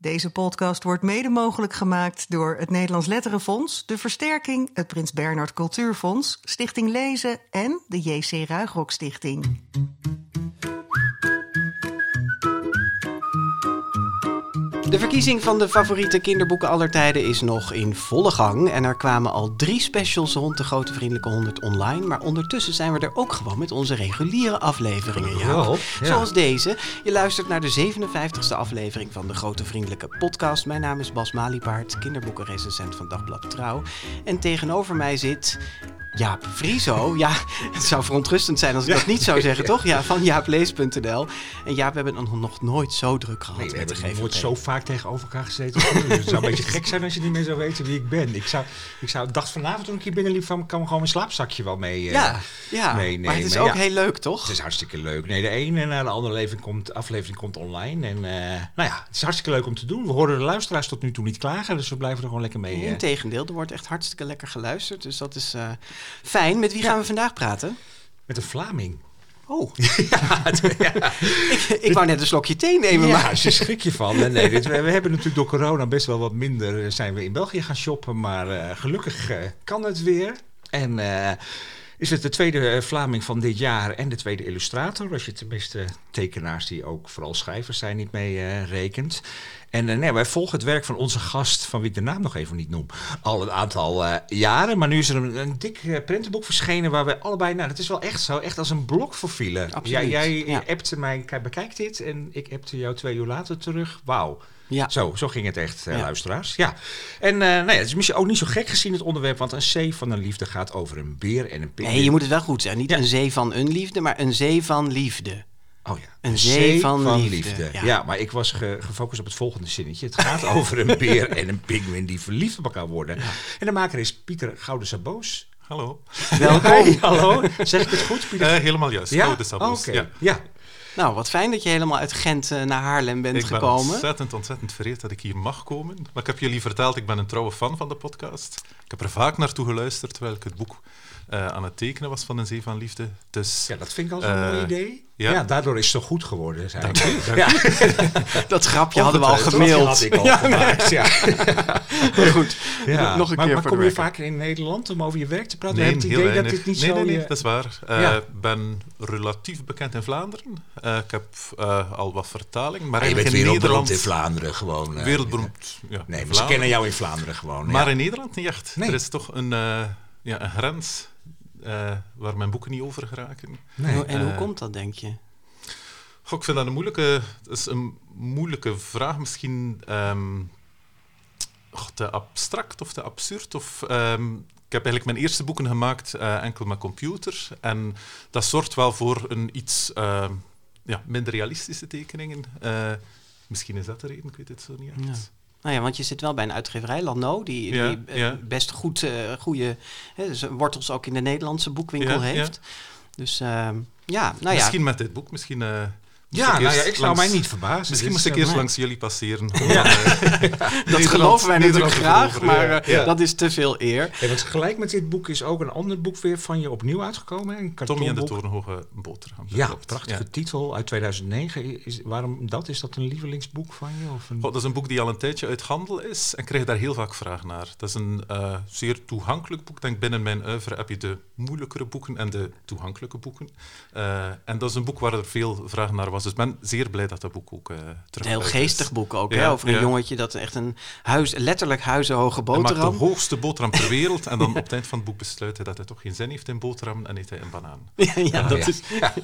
Deze podcast wordt mede mogelijk gemaakt door het Nederlands Letterenfonds, de Versterking, het Prins Bernhard Cultuurfonds, Stichting Lezen en de JC Ruigrok Stichting. De verkiezing van de favoriete kinderboeken aller tijden is nog in volle gang. En er kwamen al drie specials rond de Grote Vriendelijke 100 online. Maar ondertussen zijn we er ook gewoon met onze reguliere afleveringen. Ja. Zoals deze. Je luistert naar de 57ste aflevering van de Grote Vriendelijke Podcast. Mijn naam is Bas Maliepaard, kinderboekenrecensent van Dagblad Trouw. En tegenover mij zit Jaap Frieso. Ja, het zou verontrustend zijn als ik dat niet zou zeggen, toch? Ja, van jaaplees.nl. En Jaap, we hebben het nog- nooit zo druk gehad Nee, we met de hebben nooit GVP. zo vaak tegenover elkaar gezeten. nu. het zou een beetje gek zijn als je niet meer zou weten wie ik ben. Ik, zou, ik zou, dacht vanavond toen ik hier binnenliep, van, kan gewoon mijn slaapzakje wel mee. eh, Ja, ja. nee, nee, maar het is ook ja. heel leuk, toch? Het is hartstikke leuk. Nee, de ene na de andere aflevering komt, aflevering komt online. En eh, nou ja, het is hartstikke leuk om te doen. We horen de luisteraars tot nu toe niet klagen, dus we blijven er gewoon lekker mee. eh. Integendeel, er wordt echt hartstikke lekker geluisterd. Dus dat is fijn. Met wie gaan we vandaag praten? met een Vlaming. Oh, ik, ik wou net een slokje thee nemen, Ja, maar... ze schrik je van. Nee, dit, we, we hebben natuurlijk door corona best wel wat minder eh, zijn we in België gaan shoppen. Maar eh, gelukkig eh, kan het weer. En is het de tweede Vlaming van dit jaar en de tweede illustrator. Als je tenminste tekenaars die ook vooral schrijvers zijn niet mee rekent. En eh, nee, wij volgen het werk van onze gast, van wie ik de naam nog even niet noem, al een aantal eh, jaren. Maar nu is er een, een dik eh, prentenboek verschenen waar we allebei, nou dat is wel echt zo, echt als een blok vervielen. Absoluut, Jij, jij ja. appte mij, kijk, bekijk dit. En ik appte jou twee uur later terug. Wauw. Ja. Zo, zo ging het echt, Ja. luisteraars. Ja. En eh nou ja, het is misschien ook niet zo gek gezien het onderwerp, want een C van een liefde gaat over een beer en een pinguïn. Nee, je moet het wel goed zeggen. Niet Ja. een zee van een liefde, maar een zee van liefde. Oh ja. Een zee van liefde. Ja. Ja. maar ik was ge- gefocust op het volgende zinnetje. Het gaat over een beer en een pinguïn die verliefd op elkaar worden. En de maker is Pieter Gouden Saboos. Hallo. Welkom. Hi, hallo. Zeg ik het goed, Pieter? Eh, helemaal juist. ja? Oké. Ja. Ja. Nou, wat fijn dat je helemaal uit Gent eh, naar Haarlem bent Ik ben gekomen. ontzettend, ontzettend vereerd dat ik hier mag komen. Maar ik heb jullie verteld, ik ben een trouwe fan van de podcast. Ik heb er vaak naartoe geluisterd terwijl ik het boek eh, aan het tekenen was van Een Zee van Liefde. Dus ja, dat vind ik al zo'n Eh, mooi idee. Ja. ja. daardoor is het zo goed geworden. Zei dank ik. u. dank Ja. Dat grapje hadden we al Dat gemaild. had ik al Ja, gemaakt, ja. maar goed. Ja. Nog een maar, keer maar voor kom de je vaker in Nederland om over je werk te praten? Nee, je hebt het heel idee dat weinig. dit niet nee, zo... nee, nee, je- dat is waar. Ik Ja. ben relatief bekend in Vlaanderen. Eh, ik heb eh, al wat vertaling, maar Maar je bent in wereldberoemd Nederland... in Vlaanderen gewoon. eh. Wereldberoemd, ja. Nee, maar ze kennen jou in Vlaanderen gewoon. Maar ja. in Nederland niet echt. Nee. Er is toch een, eh, ja, een grens eh, waar mijn boeken niet over geraken. Nee. En hoe Eh, komt dat, denk je? Goh, ik vind dat een moeilijke, dat is een moeilijke vraag. Misschien ehm, goh, te abstract of te absurd. Of, ehm, ik heb eigenlijk mijn eerste boeken gemaakt eh, enkel met computer. En dat zorgt wel voor een iets ehm, ja, minder realistische tekeningen. Eh, misschien is dat de reden, ik weet het zo niet echt. Ja. Nou ja, want je zit wel bij een uitgeverij, Lano, die, Ja, die eh, ja. best goed, eh goede hè, dus wortels ook in de Nederlandse boekwinkel Ja, heeft. Dus ehm, ja, nou ja. Misschien met dit boek, misschien... eh, Ja, ik nou ja, ik zou langs- mij niet verbazen. Misschien Dit moest ik eh, eerst langs jullie passeren. Ja. dat geloven wij natuurlijk graag, maar ja. eh, Ja. dat is te veel eer. Want gelijk met dit boek is ook een ander boek weer van je opnieuw uitgekomen. Een Tommy en de torenhoge boterham. Ja, klopt. prachtige Ja. titel uit 2009. Is, waarom dat? Is dat een lievelingsboek van je? Of een... Goh, dat is een boek die al een tijdje uit handel is en krijg daar heel vaak vraag naar. Dat is een eh, zeer toegankelijk boek. Ik denk binnen mijn oeuvre heb je de moeilijkere boeken en de toegankelijke boeken. Eh, en dat is een boek waar er veel vraag naar was. Dus ik ben zeer blij dat dat boek ook eh terug Een heel geestig boek ook, Ja, hè, over een ja. jongetje dat echt een huis, letterlijk huizenhoge Hij maakt de boterham. hoogste boterham ter wereld en dan op het eind van het boek besluit hij dat hij toch geen zin heeft in boterham en eet hij een banaan. ja, ja, dat ja. is. Ja,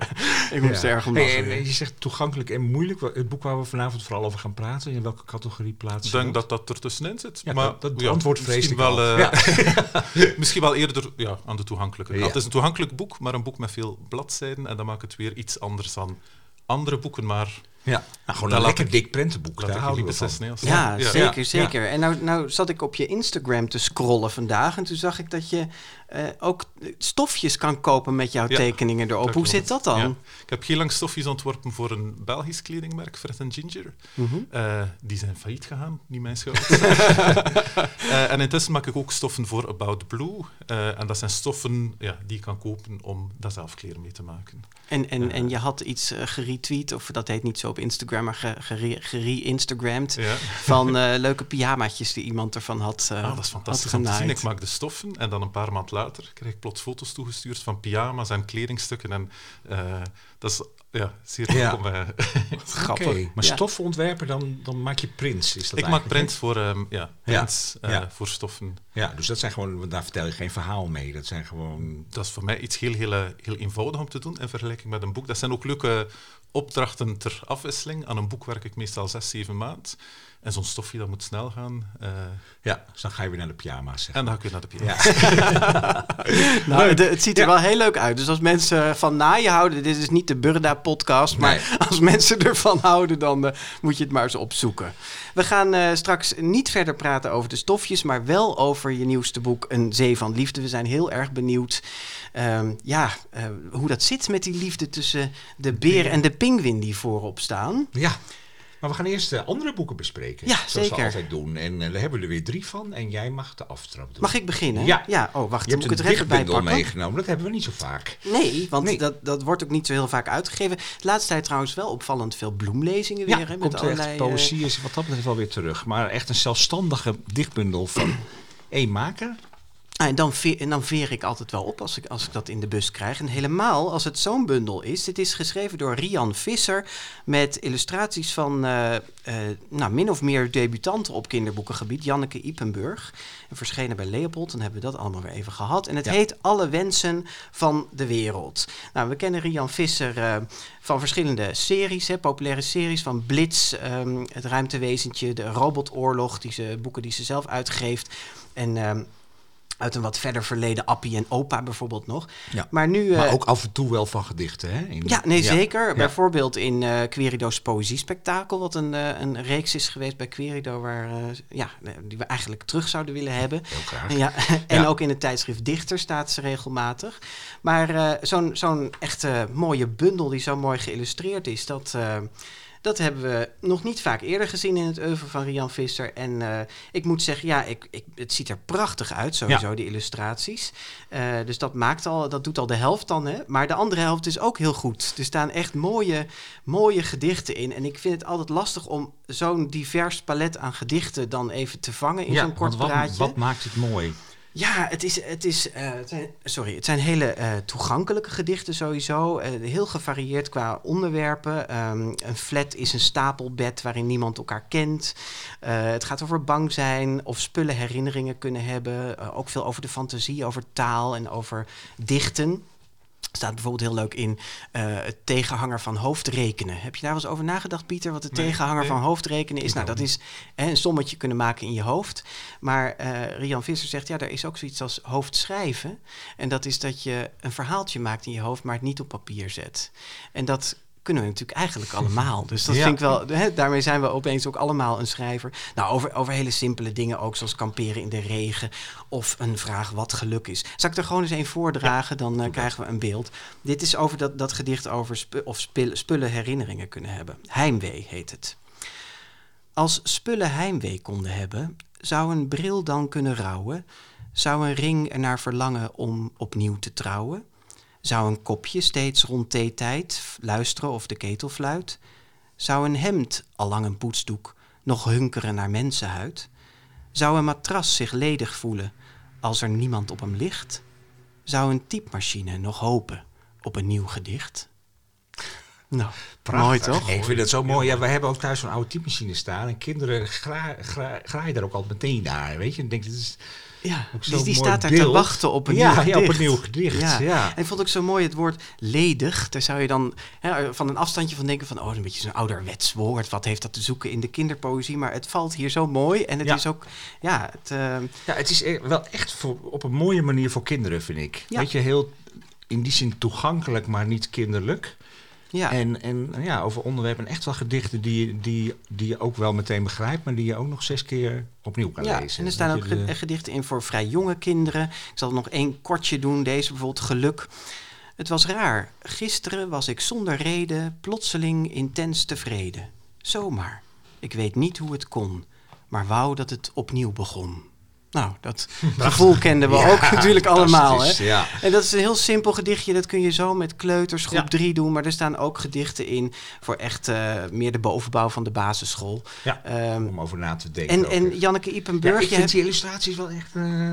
ik moest er erg om Hey, en, en je zegt toegankelijk en moeilijk. Het boek waar we vanavond vooral over gaan praten, in welke categorie plaatsen Ik we denk dat dat ertussenin zit. Ja, maar dat- dat ja, antwoord vrees misschien ik wel, eh, misschien wel eerder ja, aan de toegankelijke kant. Het is een toegankelijk boek, maar een boek met veel bladzijden. En dat maakt het weer iets anders dan andere boeken. Maar Ja, nou, gewoon een lekker ik- dik prentenboek. Daar ik houden we van. als- Ja, zeker, Ja. zeker. En nou, nou zat ik op je Instagram te scrollen vandaag en toen zag ik dat je eh, ook stofjes kan kopen met jouw Ja, tekeningen erop. Hoe zit dat dan? Ja. Ik heb heel lang stofjes ontworpen voor een Belgisch kledingmerk, Fred Ginger. Mhm. Eh, die zijn failliet gegaan, niet mijn schuld. Eh, en intussen maak ik ook stoffen voor About Blue. Eh, en dat zijn stoffen ja, die je kan kopen om daar zelf kleren mee te maken. En, en, en je had iets geretweet, of dat heet niet zo foto op Instagram gere- gere-Instagramd Ja. van eh, leuke pyjamaatjes die iemand ervan had, eh Ah, dat is fantastisch om te zien. Ik maak de stoffen en dan een paar maanden later krijg ik plots foto's toegestuurd van pyjama's en kledingstukken. En eh, dat is ja, zeer Ja. leuk om... eh, Grappig. Oké, maar Ja. stoffen ontwerpen, dan, dan maak je prints. Is dat ik maak prints voor, ehm, ja, prints, eh, ja. voor stoffen. Ja, dus dat zijn gewoon, daar vertel je geen verhaal mee. Dat zijn gewoon. Dat is voor mij iets heel, heel, heel eenvoudig om te doen in vergelijking met een boek. Dat zijn ook leuke opdrachten ter afwisseling. Aan een boek werk ik meestal zes, zeven maanden. En zo'n stofje dat moet snel gaan. eh, Ja, dus dan ga je weer naar de pyjama's. Zeg. en dan ga ik weer naar de pyjama. Ja. Nou, de- het ziet er wel heel leuk uit. Dus als mensen van naaien houden, dit is niet de Burda-podcast, maar Nee. als mensen ervan houden, dan eh, moet je het maar eens opzoeken. We gaan eh, straks niet verder praten over de stofjes, maar wel over je nieuwste boek, Een Zee van Liefde. We zijn heel erg benieuwd ehm, ja, eh, hoe dat zit met die liefde tussen de beer en de pinguïn die voorop staan. ja. Maar we gaan eerst eh, andere boeken bespreken. Ja, zoals zeker. we altijd doen. En eh, daar hebben we er weer drie van. En jij mag de aftrap doen. Mag ik beginnen? Ja. ja. Oh, wacht, je dan hebt moet ik het pakken. meegenomen. Dat hebben we niet zo vaak. Nee, want Nee. Dat, dat wordt ook niet zo heel vaak uitgegeven. De laatste tijd trouwens wel opvallend veel bloemlezingen weer. Ja, hè, met er allerlei, eh, poëzie is wat dat betreft wel weer terug. Maar echt een zelfstandige dichtbundel van één maker. Ah, En dan, veer, en dan veer ik altijd wel op als ik, als ik dat in de bus krijg. En helemaal als het zo'n bundel is. Het is geschreven door Rian Visser met illustraties van eh, eh, nou, min of meer debutanten op kinderboekengebied. Janneke Ipenburg. En verschenen bij Leopold. Dan hebben we dat allemaal weer even gehad. En het Ja. heet Alle Wensen van de Wereld. Nou, we kennen Rian Visser eh, van verschillende series. Hè, populaire series van Blitz, ehm, Het Ruimtewezentje, De Robotoorlog. Die ze, boeken die ze zelf uitgeeft. En... ehm, uit een wat verder verleden Appie en Opa bijvoorbeeld nog. Ja. Maar nu... Maar eh, ook af en toe wel van gedichten. Hè? In- ja, nee, zeker. Ja. Bijvoorbeeld in eh Querido's Poëziespectakel, wat een, eh, een reeks is geweest bij Querido, waar, ja, die we eigenlijk terug zouden willen hebben. Heel graag. Ja, en ook in het tijdschrift Dichter staat ze regelmatig. Maar zo'n zo'n echte mooie bundel die zo mooi geïllustreerd is, dat, dat hebben we nog niet vaak eerder gezien in het oeuvre van Rian Visser. En eh, ik moet zeggen, ja, ik, ik, het ziet er prachtig uit, sowieso, die illustraties. Eh, dus dat, maakt al, dat doet al de helft dan, hè. Maar de andere helft is ook heel goed. Er staan echt mooie, mooie gedichten in. En ik vind het altijd lastig om zo'n divers palet aan gedichten dan even te vangen in Ja, zo'n kort wat, praatje. wat maakt het mooi? Ja, het, is, het, is, eh, het zijn, sorry, het zijn hele eh, toegankelijke gedichten sowieso. Eh, heel gevarieerd qua onderwerpen. Ehm, een flat is een stapelbed waarin niemand elkaar kent. Het gaat over bang zijn of spullen herinneringen kunnen hebben. Ook veel over de fantasie, over taal en over dichten. Staat bijvoorbeeld heel leuk in eh, het tegenhanger van hoofdrekenen. Heb je daar wel eens over nagedacht, Pieter? Wat de Nee, tegenhanger nee. van hoofdrekenen is? Nou, dat is hè, een sommetje kunnen maken in je hoofd. Maar eh, Rian Visser zegt, ja, er is ook zoiets als hoofdschrijven. En dat is dat je een verhaaltje maakt in je hoofd, maar het niet op papier zet. En dat kunnen we natuurlijk eigenlijk allemaal. Dus dat Ja. vind ik wel, hè, daarmee zijn we opeens ook allemaal een schrijver. Nou, over, over hele simpele dingen ook, zoals kamperen in de regen. Of een vraag wat geluk is. Zal ik er gewoon eens een voordragen, dan eh, krijgen we een beeld. Dit is over dat, dat gedicht over of spul- spullen herinneringen kunnen hebben. Heimwee heet het. Als spullen heimwee konden hebben, zou een bril dan kunnen rouwen? Zou een ring er naar verlangen om opnieuw te trouwen? Zou een kopje steeds rond theetijd luisteren of de ketel fluit? Zou een hemd, allang een poetsdoek, nog hunkeren naar mensenhuid? Zou een matras zich ledig voelen als er niemand op hem ligt? Zou een typemachine nog hopen op een nieuw gedicht? Nou, mooi toch? Ik vind het zo mooi. Ja, wij hebben ook thuis zo'n oude typemachine staan. En kinderen gra, gra, graaien daar ook altijd meteen naar. Weet je? En denk, dit is Ja, dus die staat daar te wachten op een Ja, nieuw ja, gedicht. op een nieuw gedicht, ja. En ik vond ook zo mooi het woord ledig. Daar zou je dan hè, van een afstandje van denken van... oh, een beetje zo'n ouderwets woord. Wat heeft dat te zoeken in de kinderpoëzie? Maar het valt hier zo mooi. En het Ja. is ook... Ja, het, eh, Ja, het is e- wel echt voor, op een mooie manier voor kinderen, vind ik. Ja. Weet je, heel in die zin toegankelijk, maar niet kinderlijk. Ja. En, en ja, over onderwerpen echt wel gedichten die, die, die je ook wel meteen begrijpt, maar die je ook nog zes keer opnieuw kan ja, lezen. en er staan ook de- gedichten in voor vrij jonge kinderen. Ik zal nog één kortje doen. Deze bijvoorbeeld Geluk. Het was raar. Gisteren was ik zonder reden plotseling intens tevreden. Zomaar. Ik weet niet hoe het kon, maar wou dat het opnieuw begon. Nou, dat gevoel kenden we ook natuurlijk allemaal. Hè? Ja. En dat is een heel simpel gedichtje. Dat kun je zo met kleuters groep Ja. 3 doen. Maar er staan ook gedichten in voor echt eh, meer de bovenbouw van de basisschool. Ja, Ehm, om over na te denken. en, en. Janneke Ja, Ipenburg, ik je vind hebt... die illustraties wel echt eh,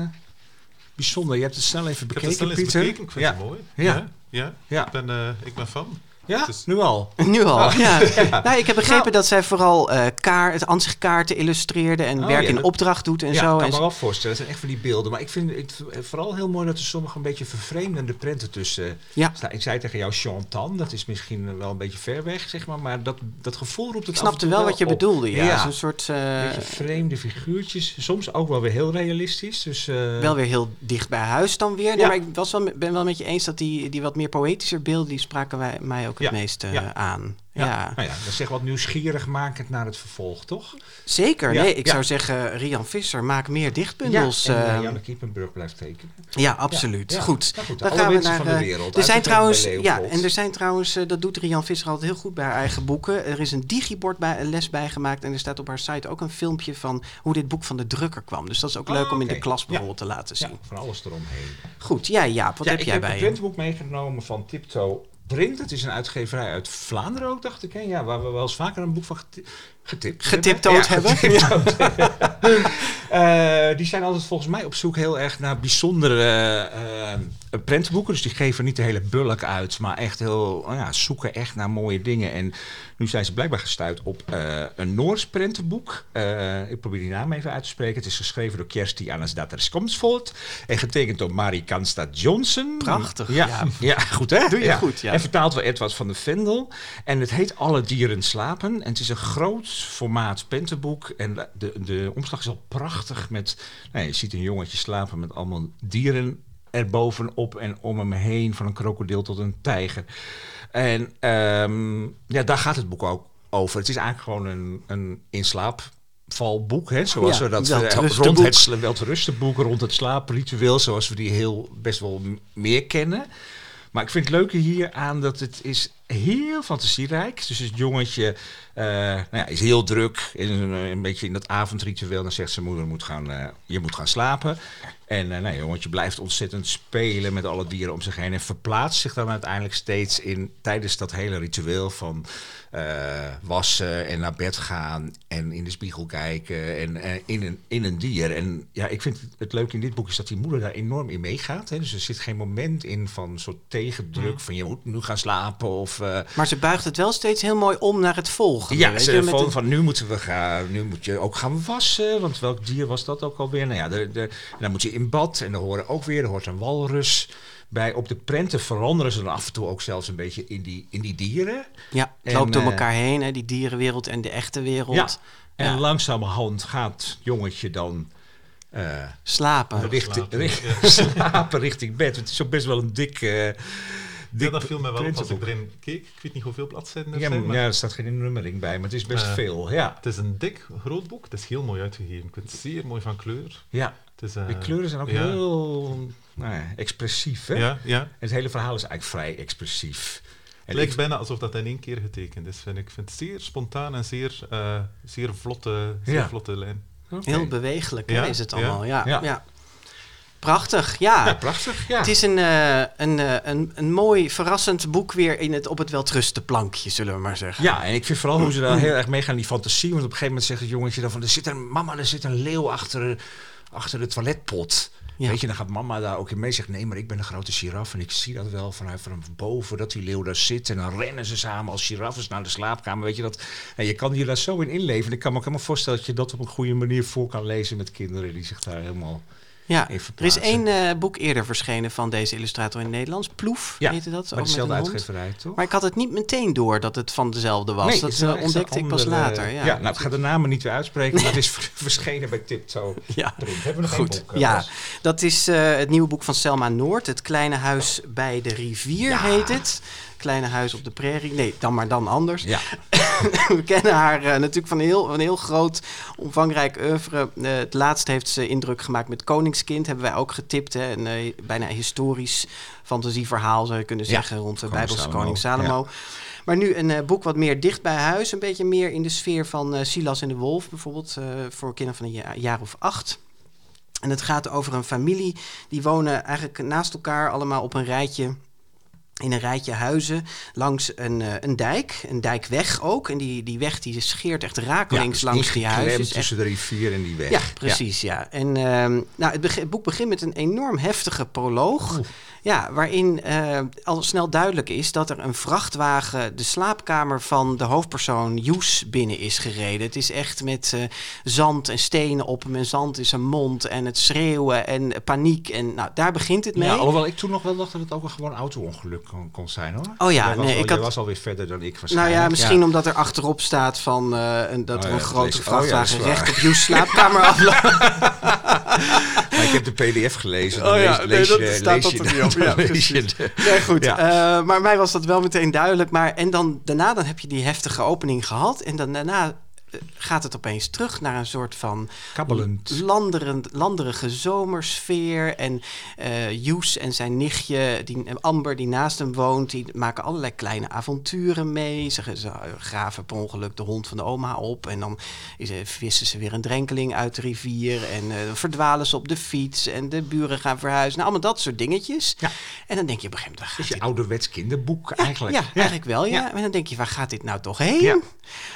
bijzonder. Je hebt het snel even Ik heb bekeken, het snel Pieter. bekeken, ik vind ja. het mooi. Ja. Ja, ja. Ja. Ik, ben, eh, ik ben fan. Ja, Dus- nu al. Nu al, ja. Nou, ik heb begrepen Nou. dat zij vooral eh kaart, het ansichtkaarten illustreerde en Oh, werk ja, in dat- opdracht doet en ja, zo. ik kan En me wel voorstellen. Dat zijn echt van die beelden. Maar ik vind het vooral heel mooi dat er sommige een beetje vervreemdende prenten tussen Ja. staan. Ik zei tegen jou Chantan, dat is misschien wel een beetje ver weg, zeg maar. Maar dat, dat gevoel roept het ik af en snapte toe wel wat je op. bedoelde, ja. Ja. Zo'n soort, eh, Een beetje vreemde figuurtjes. Soms ook wel weer heel realistisch. Dus, eh, wel weer heel dicht bij huis dan weer. Nee, Ja. maar ik was wel, ben wel met je eens dat die, die wat meer poëtischer beelden, die spraken wij, mij ook het Ja. meest eh, Ja. aan. ja. Ja. Nou ja, dat is zeg wat nieuwsgierig makend naar het vervolg, toch? Zeker, Ja, nee, ik ja. zou zeggen, Rian Visser, maak meer dichtbundels. en Ja, uh, Janne Kiepenburg blijft tekenen. ja absoluut. Ja, ja. Goed. Nou goed, Dan alle gaan we naar. van de eh, wereld. er zijn trouwens, ja, en er zijn trouwens, eh, dat doet Rian Visser altijd heel goed bij haar eigen boeken. Er is een digibord bij, een les bijgemaakt en er staat op haar site ook een filmpje van hoe dit boek van de drukker kwam. Dus dat is ook leuk Oh, om in de klas Ja. bijvoorbeeld te laten zien. Ja, van alles eromheen. Goed, jij Jaap, wat ja, heb ik jij heb bij een je? prentenboek meegenomen van Tiptoe Print. Het is een uitgeverij uit Vlaanderen ook, dacht ik. Hè? Ja, waar we wel eens vaker een boek van getipt Getiptoed hebben. Eh, die zijn altijd volgens mij op zoek heel erg naar bijzondere eh, prentenboeken. Dus die geven niet de hele bulk uit, maar echt heel oh ja, zoeken echt naar mooie dingen. En nu zijn ze blijkbaar gestuurd op eh, een Noors prentenboek. Eh, ik probeer die naam even uit te spreken. Het is geschreven door Kersti Anasdatter Skomsvold en getekend door Marie Kanstad Johnson. Prachtig, Ja, ja. ja. goed hè? Doe je goed, ja. En vertaald door Edward van der Vendel. En het heet Alle dieren slapen. En het is een groot formaat pentenboek. En de, de, omslag is al prachtig met... Nou, je ziet een jongetje slapen met allemaal dieren erbovenop en om hem heen. Van een krokodil tot een tijger. En ehm, ja, daar gaat het boek ook over. Het is eigenlijk gewoon een, een inslaapvalboek. Hè? Zoals Ja, we dat eh, rond het sla- wel te rusten boek, rond het slaapritueel. Zoals we die heel best wel meer kennen. Maar ik vind het leuke hier aan dat het is heel fantasierijk. Dus het jongetje eh, nou ja, is heel druk. In een, een beetje in dat avondritueel. Dan zegt zijn moeder, moet gaan, eh, je moet gaan slapen. En eh, het jongetje blijft ontzettend spelen met alle dieren om zich heen. En verplaatst zich dan uiteindelijk steeds in tijdens dat hele ritueel van eh, wassen en naar bed gaan. En in de spiegel kijken en eh, in, een, in een dier. En ja, ik vind het, het leuke in dit boek is dat die moeder daar enorm in meegaat. Hè. Dus er zit geen moment in van soort tegendruk van je moet nu gaan slapen of... eh, Maar ze buigt het wel steeds heel mooi om naar het volgende. ja, weet ze je, met van, van nu moeten we gaan, nu moet je ook gaan wassen, want welk dier was dat ook alweer? Nou ja, de, de, en dan moet je in bad en er horen ook weer, er hoort een walrus bij. Op de prenten veranderen ze dan af en toe ook zelfs een beetje in die, in die dieren. Ja, het En, loopt door eh, elkaar heen, hè, die dierenwereld en de echte wereld. Ja. En Ja. langzamerhand gaat het jongetje dan eh, Slapen. richting, slapen, richt- slapen richting bed. Het is ook best wel een dik, Ja, dat viel mij wel op als ik erin keek. Ik weet niet hoeveel bladzijden er Ja, zijn, maar, ja, er staat geen nummering bij, maar het is best Eh, veel. Ja, het is een dik, groot boek. Het is heel mooi uitgegeven. Ik vind het zeer mooi van kleur. ja. Het is, eh, De kleuren zijn ook ja. heel nou ja, expressief. Hè? Ja, ja. En het hele verhaal is eigenlijk vrij expressief. Het lijkt ik, bijna alsof dat in één keer getekend is. Vind ik. ik vind het zeer spontaan en zeer, eh, zeer, vlotte, zeer Ja. vlotte lijn. Heel bewegelijk hè, is het ja. allemaal. Ja, ja. Prachtig, ja. Ja, prachtig. Ja. Het is een, eh, een, eh, een, een mooi, verrassend boek weer in het, op het weltruste plankje, zullen we maar zeggen. ja, en ik vind vooral hoe ze daar heel erg mee gaan in die fantasie. Want op een gegeven moment zegt het jongetje dan van... Er zit een, mama, er zit een leeuw achter, achter de toiletpot. Ja. Weet je, dan gaat mama daar ook in mee. Zegt, nee, maar ik ben een grote giraf en ik zie dat wel vanuit van boven dat die leeuw daar zit. En dan rennen ze samen als giraffes naar de slaapkamer. Weet je dat? En je kan je daar zo in inleven. En ik kan me ook helemaal voorstellen dat je dat op een goede manier voor kan lezen met kinderen die zich daar helemaal... Ja, er is één eh, boek eerder verschenen van deze illustrator in het Nederlands. Ploef Ja, heette dat. Maar met dezelfde uitgeverij, toch? Maar ik had het niet meteen door dat het van dezelfde was. Nee, dat eh, ontdekte ik pas andere- later. Ja, nou, ik ga de namen niet weer uitspreken, maar het is verschenen bij Tiptoe Ja. Print. Hebben we nog Goed, boek? eh, ja. Dat is het nieuwe boek van Selma Noord. Het kleine huis bij de rivier Ja. heet het. Kleine huis op de prairie. Nee, dan maar dan anders. Ja, We kennen haar eh, natuurlijk van een heel, een heel groot, omvangrijk oeuvre. Eh, het laatst heeft ze indruk gemaakt met Koningskind. Hebben wij ook getipt. Hè? Een eh, bijna historisch fantasieverhaal zou je kunnen Ja, zeggen. Rond de Bijbelse Salomo, koning Salomo. Maar nu een boek wat meer dicht bij huis. Een beetje meer in de sfeer van Silas en de Wolf bijvoorbeeld. voor kinderen van een ja- jaar of acht. En het gaat over een familie die wonen eigenlijk naast elkaar allemaal op een rijtje in een rijtje huizen langs een, uh, een dijk, een dijkweg ook. En die, die weg die scheert echt rakelings ja, langs die huizen. Echt... tussen de rivier en die weg. Ja, precies, ja. ja. En uh, nou, het, het, boek begint met een enorm heftige proloog. Oeh. Ja, waarin uh, al snel duidelijk is dat er een vrachtwagen de slaapkamer van de hoofdpersoon Joes binnen is gereden. Het is echt met uh, zand en stenen op hem en zand in zijn mond en het schreeuwen en paniek. En nou, daar begint het mee. Ja, alhoewel ik toen nog wel dacht dat het ook een gewoon auto-ongeluk kon, kon, zijn hoor. Oh ja, jij nee, al, ik had... was alweer verder dan ik waarschijnlijk. Nou ja, misschien ja. omdat er achterop staat van uh, een, dat Oh er een grote vrachtwagen Oh is recht op Joes slaapkamer afloopt. Ik heb de pdf gelezen. Dan Oh ja, lees, nee, lees dat je, staat lees dat er niet op. Ja, precies. goed. Ja. Eh, maar mij was dat wel meteen duidelijk. Maar, en dan, daarna dan heb je die heftige opening gehad. En dan daarna gaat het opeens terug naar een soort van Kabbelend. landerend, landerige zomersfeer. En eh Joes en zijn nichtje, die, Amber, die naast hem woont, die maken allerlei kleine avonturen mee. Ze, ze graven per ongeluk de hond van de oma op. En dan is, eh, vissen ze weer een drenkeling uit de rivier. En eh, verdwalen ze op de fiets. En de buren gaan verhuizen. Nou, allemaal dat soort dingetjes. Ja. En dan denk je op een gegeven moment, is je dit ouderwets kinderboek ja, eigenlijk. Ja, eigenlijk wel, ja. Ja. En dan denk je, waar gaat dit nou toch heen? Ja.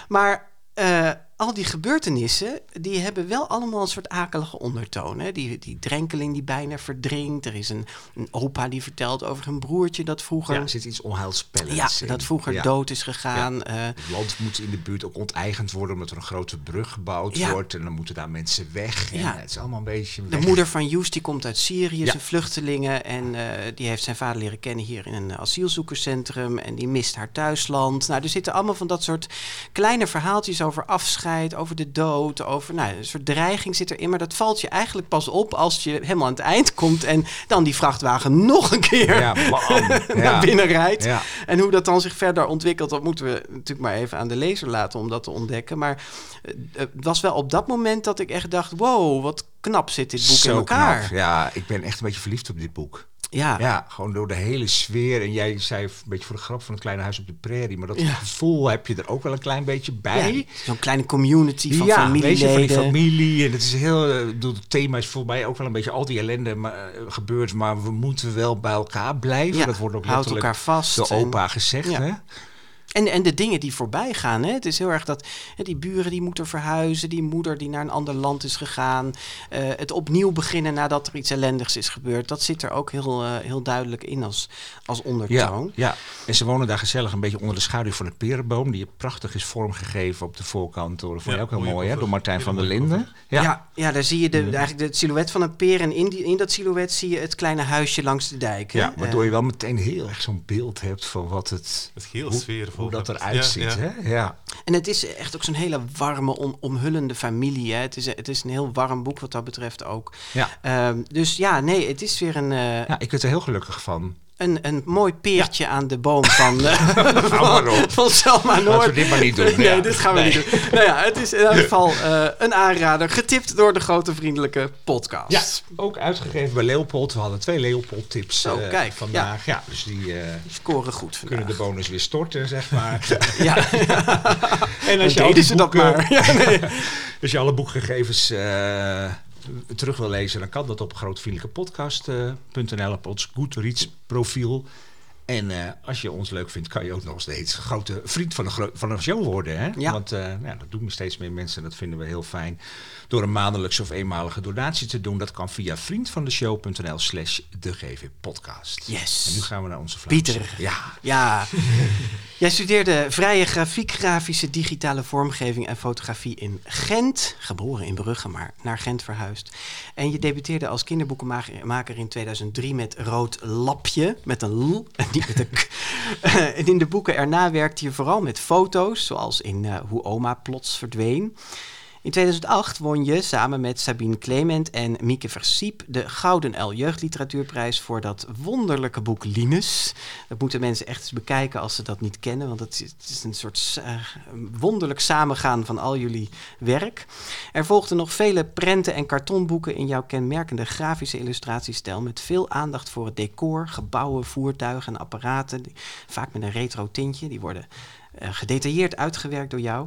Maar eh, al die gebeurtenissen, die hebben wel allemaal een soort akelige ondertoon. Die, die drenkeling die bijna verdrinkt. Er is een, een opa die vertelt over een broertje dat vroeger... Ja, er zit iets onheilspellends ja, in. dat vroeger Ja. dood is gegaan. Eh, Het land moet in de buurt ook onteigend worden omdat er een grote brug gebouwd Ja. wordt. En dan moeten daar mensen weg. En Ja. Het is allemaal een beetje de moeder van Joes die komt uit Syrië, zijn vluchtelingen. En eh, die heeft zijn vader leren kennen hier in een asielzoekerscentrum. En die mist haar thuisland. Nou, er zitten allemaal van dat soort kleine verhaaltjes over afscheid, over de dood, over nou, een soort dreiging zit erin. Maar dat valt je eigenlijk pas op als je helemaal aan het eind komt en dan die vrachtwagen nog een keer Ja, bam. naar Ja. binnen rijdt. Ja. En hoe dat dan zich verder ontwikkelt, dat moeten we natuurlijk maar even aan de lezer laten om dat te ontdekken. Maar eh, het was wel op dat moment dat ik echt dacht: wow, wat knap zit dit boek Zo in elkaar. knap. Ja, ik ben echt een beetje verliefd op dit boek. Ja. Ja, gewoon door de hele sfeer. En jij zei een beetje voor de grap van het kleine huis op de prairie. Maar dat Ja. gevoel heb je er ook wel een klein beetje bij. Ja, Zo'n kleine community van ja, weet je, van die familieleden. familie. En het is heel. eh, bedoel, Het thema is voor mij ook wel een beetje al die ellende maar, eh, gebeurt. Maar we moeten wel bij elkaar blijven. Ja, dat wordt ook letterlijk elkaar vast. en- opa gezegd. Hè? En, en de dingen die voorbij gaan. Hè? Het is heel erg dat hè, die buren die moeten verhuizen. Die moeder die naar een ander land is gegaan. eh, het opnieuw beginnen nadat er iets ellendigs is gebeurd. Dat zit er ook heel, eh, heel duidelijk in als, als Ja, ondertoon. ja, en ze wonen daar gezellig een beetje onder de schaduw van een perenboom. Die prachtig is vormgegeven op de voorkant. Door, dat vond je Ja, ook heel mooi, hè? Door Martijn van der Linden. Ja. Ja. Ja, daar zie je de, eigenlijk het silhouet van een peer. En in, die, in dat silhouet zie je het kleine huisje langs de dijk. hè? Ja, waardoor je wel meteen heel erg zo'n beeld hebt van wat het, Het is heel hoe, sfeervol. Hoe dat eruit Ja, ziet. ja. Hè? Ja. En het is echt ook zo'n hele warme, on- omhullende familie. Hè? Het, is, het is een heel warm boek wat dat betreft ook. Ja. Ehm, dus ja, nee, het is weer een, eh, ja, ik werd er heel gelukkig van. Een, een mooi peertje aan de boom van, eh, Hou maar op. van Selma Noord. Laten we dit maar niet doen. Nee, Ja. dit gaan we niet doen. Nou ja, het is in elk geval eh, een aanrader. Getipt door de grote vriendelijke podcast. Ja, ook uitgegeven bij Leopold. We hadden twee Leopold-tips Zo, eh, kijk, vandaag. Ja. dus die eh, Die scoren goed vandaag. kunnen de bonus weer storten, zeg maar. Ja, en als je, deden ze dat maar. Nee. als je alle boekgegevens eh, terug wil lezen, dan kan dat op grootvriendelijkepodcast.nl op ons Goodreads profiel. En eh, als je ons leuk vindt, kan je ook nog steeds grote vriend van de, van de show worden. Hè? Ja. Want eh, ja, dat doen steeds meer mensen. Dat vinden we heel fijn. Door een maandelijkse of eenmalige donatie te doen. Dat kan via vriendvandeshow.nl slash de GV podcast. Yes. En nu gaan we naar onze Vlaamse. Pieter. Ja. Ja. Jij studeerde vrije grafiek, grafische, digitale vormgeving en fotografie in Gent. Geboren in Brugge, maar naar Gent verhuisd. En je debuteerde als kinderboekenmaker in 2003 met Rood Lapje. Met een L en niet met een K. En in de boeken erna werkte je vooral met foto's, zoals in eh, Hoe oma plots verdween. In 2008 won je samen met Sabine Clement en Mieke Versiep de Gouden L Jeugdliteratuurprijs voor dat wonderlijke boek Linus. Dat moeten mensen echt eens bekijken als ze dat niet kennen, want het is, een soort eh, wonderlijk samengaan van al jullie werk. Er volgden nog vele prenten en kartonboeken in jouw kenmerkende grafische illustratiestijl met veel aandacht voor het decor, gebouwen, voertuigen en apparaten, vaak met een retro tintje. Die worden gedetailleerd uitgewerkt door jou.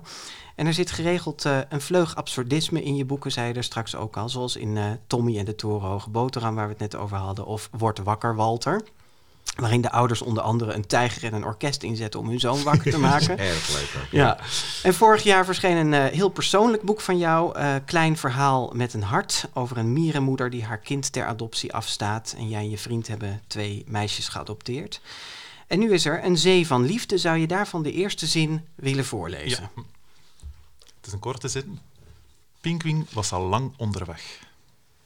En er zit geregeld eh, een vleug absurdisme in je boeken, zei je er straks ook al. Zoals in eh, Tommy en de Torenhoge Boterham, waar we het net over hadden. Of Word wakker, Walter. Waarin de ouders onder andere een tijger en een orkest inzetten om hun zoon wakker te maken. Erg leuk. ook. Ja. En vorig jaar verscheen een eh, heel persoonlijk boek van jou. eh, Klein verhaal met een hart. Over een mierenmoeder die haar kind ter adoptie afstaat. En jij en je vriend hebben twee meisjes geadopteerd. En nu is er een zee van liefde. Zou je daarvan de eerste zin willen voorlezen? Ja. Het is een korte zin. Pinguïn was al lang onderweg.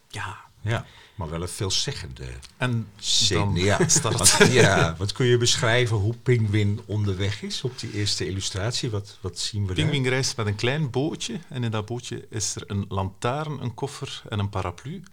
Ja. Ja, maar wel een veelzeggende En zin. dan ja. start. Want, ja, wat kun je beschrijven hoe Pinguïn onderweg is op die eerste illustratie? Wat, wat zien we daar? Pinguïn reist met een klein bootje. En in dat bootje is er een lantaarn, een koffer en een paraplu.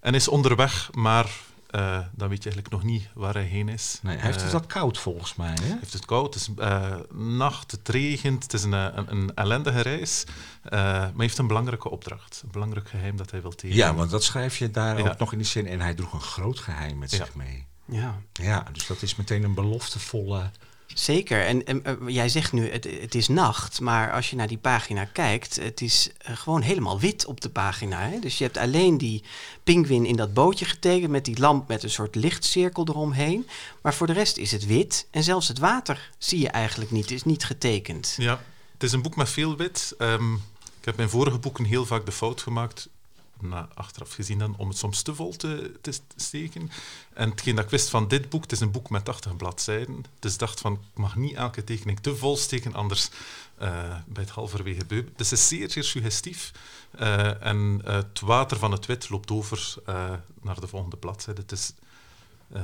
En is onderweg, maar eh, dan weet je eigenlijk nog niet waar hij heen is. Nee, hij heeft Eh, het wat koud volgens mij. Hè? heeft het koud, het is eh, nacht, het regent, het is een, eh, een, een ellendige reis. eh, maar hij heeft een belangrijke opdracht, een belangrijk geheim dat hij wil tegen. Ja, want dat schrijf je daar Ja. ook nog in die zin. En hij droeg een groot geheim met Ja. zich mee. Ja. Ja, dus dat is meteen een beloftevolle... Zeker. En, en, eh, jij zegt nu, het, het is nacht, maar als je naar die pagina kijkt, het is eh, gewoon helemaal wit op de pagina. Hè? Dus je hebt alleen die pinguïn in dat bootje getekend met die lamp met een soort lichtcirkel eromheen. Maar voor de rest is het wit en zelfs het water zie je eigenlijk niet, is niet getekend. Ja, het is een boek met veel wit. Ehm, ik heb in vorige boeken heel vaak de fout gemaakt, na, achteraf gezien dan, om het soms te vol te, te steken. En hetgeen dat ik wist van dit boek, het is een boek met 80 bladzijden. Dus ik dacht van, ik mag niet elke tekening te vol steken, anders eh, bij het halverwege beu. Dus het is zeer, zeer suggestief. Eh, en eh, het water van het wit loopt over eh, naar de volgende bladzijde. Het is eh,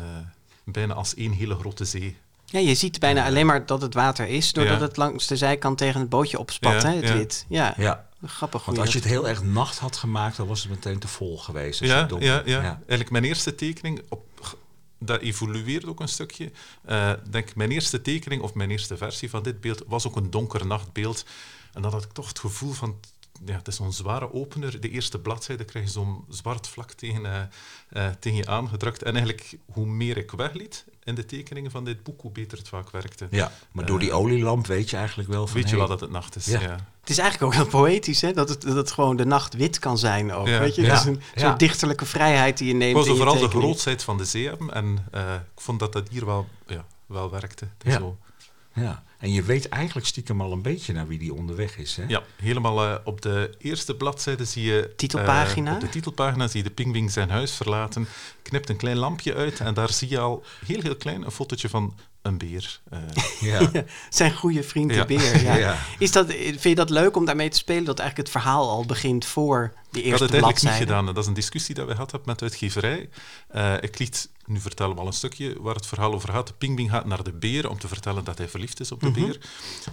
bijna als één hele grote zee. Ja, je ziet bijna alleen maar dat het water is, doordat Ja. het langs de zijkant tegen het bootje opspat, Ja, hè, het ja. wit. Ja, Ja, grappig. want als je het heel erg nacht had gemaakt, dan was het meteen te vol geweest. Ja, het donker- ja, ja, eigenlijk mijn eerste tekening, op, dat evolueert ook een stukje. Eh, denk mijn eerste tekening of mijn eerste versie van dit beeld was ook een donker nachtbeeld. En dan had ik toch het gevoel van, ja, het is zo'n zware opener. De eerste bladzijde krijg je zo'n zwart vlak tegen, eh, eh, tegen je aangedrukt. En eigenlijk, hoe meer ik wegliet in de tekeningen van dit boek, hoe beter het vaak werkte. Ja, maar door die olielamp weet je eigenlijk wel van... Weet je hey, wel dat het nacht is? Ja. Ja. Het is eigenlijk ook heel poëtisch, hè? Dat, het, dat het gewoon de nacht wit kan zijn ook. Ja. Weet je? Ja. Het is een Ja. soort dichterlijke vrijheid die je neemt Ik was in je vooral de grootsheid van de zee hebben. En eh, ik vond dat dat hier wel, ja, wel werkte. Dus Ja. Zo. Ja, en je weet eigenlijk stiekem al een beetje naar wie die onderweg is. Hè? Ja, helemaal eh, op de eerste bladzijde zie je... Titelpagina? eh, op de titelpagina zie je de pingwing zijn huis verlaten, knipt een klein lampje uit en daar zie je al heel, heel klein een fotootje van een beer. eh. Ja. Zijn goede vriend de Ja. beer. Ja. Ja. Is dat, vind je dat leuk om daarmee te spelen? Dat eigenlijk het verhaal al begint voor de Ik had eerste het eigenlijk niet bladzijde? gedaan. Dat is een discussie dat we gehad hebben met de uitgeverij. Eh, ik liet, nu vertellen we al een stukje waar het verhaal over gaat. De pingwing gaat naar de beer om te vertellen dat hij verliefd is op de Mhm. beer.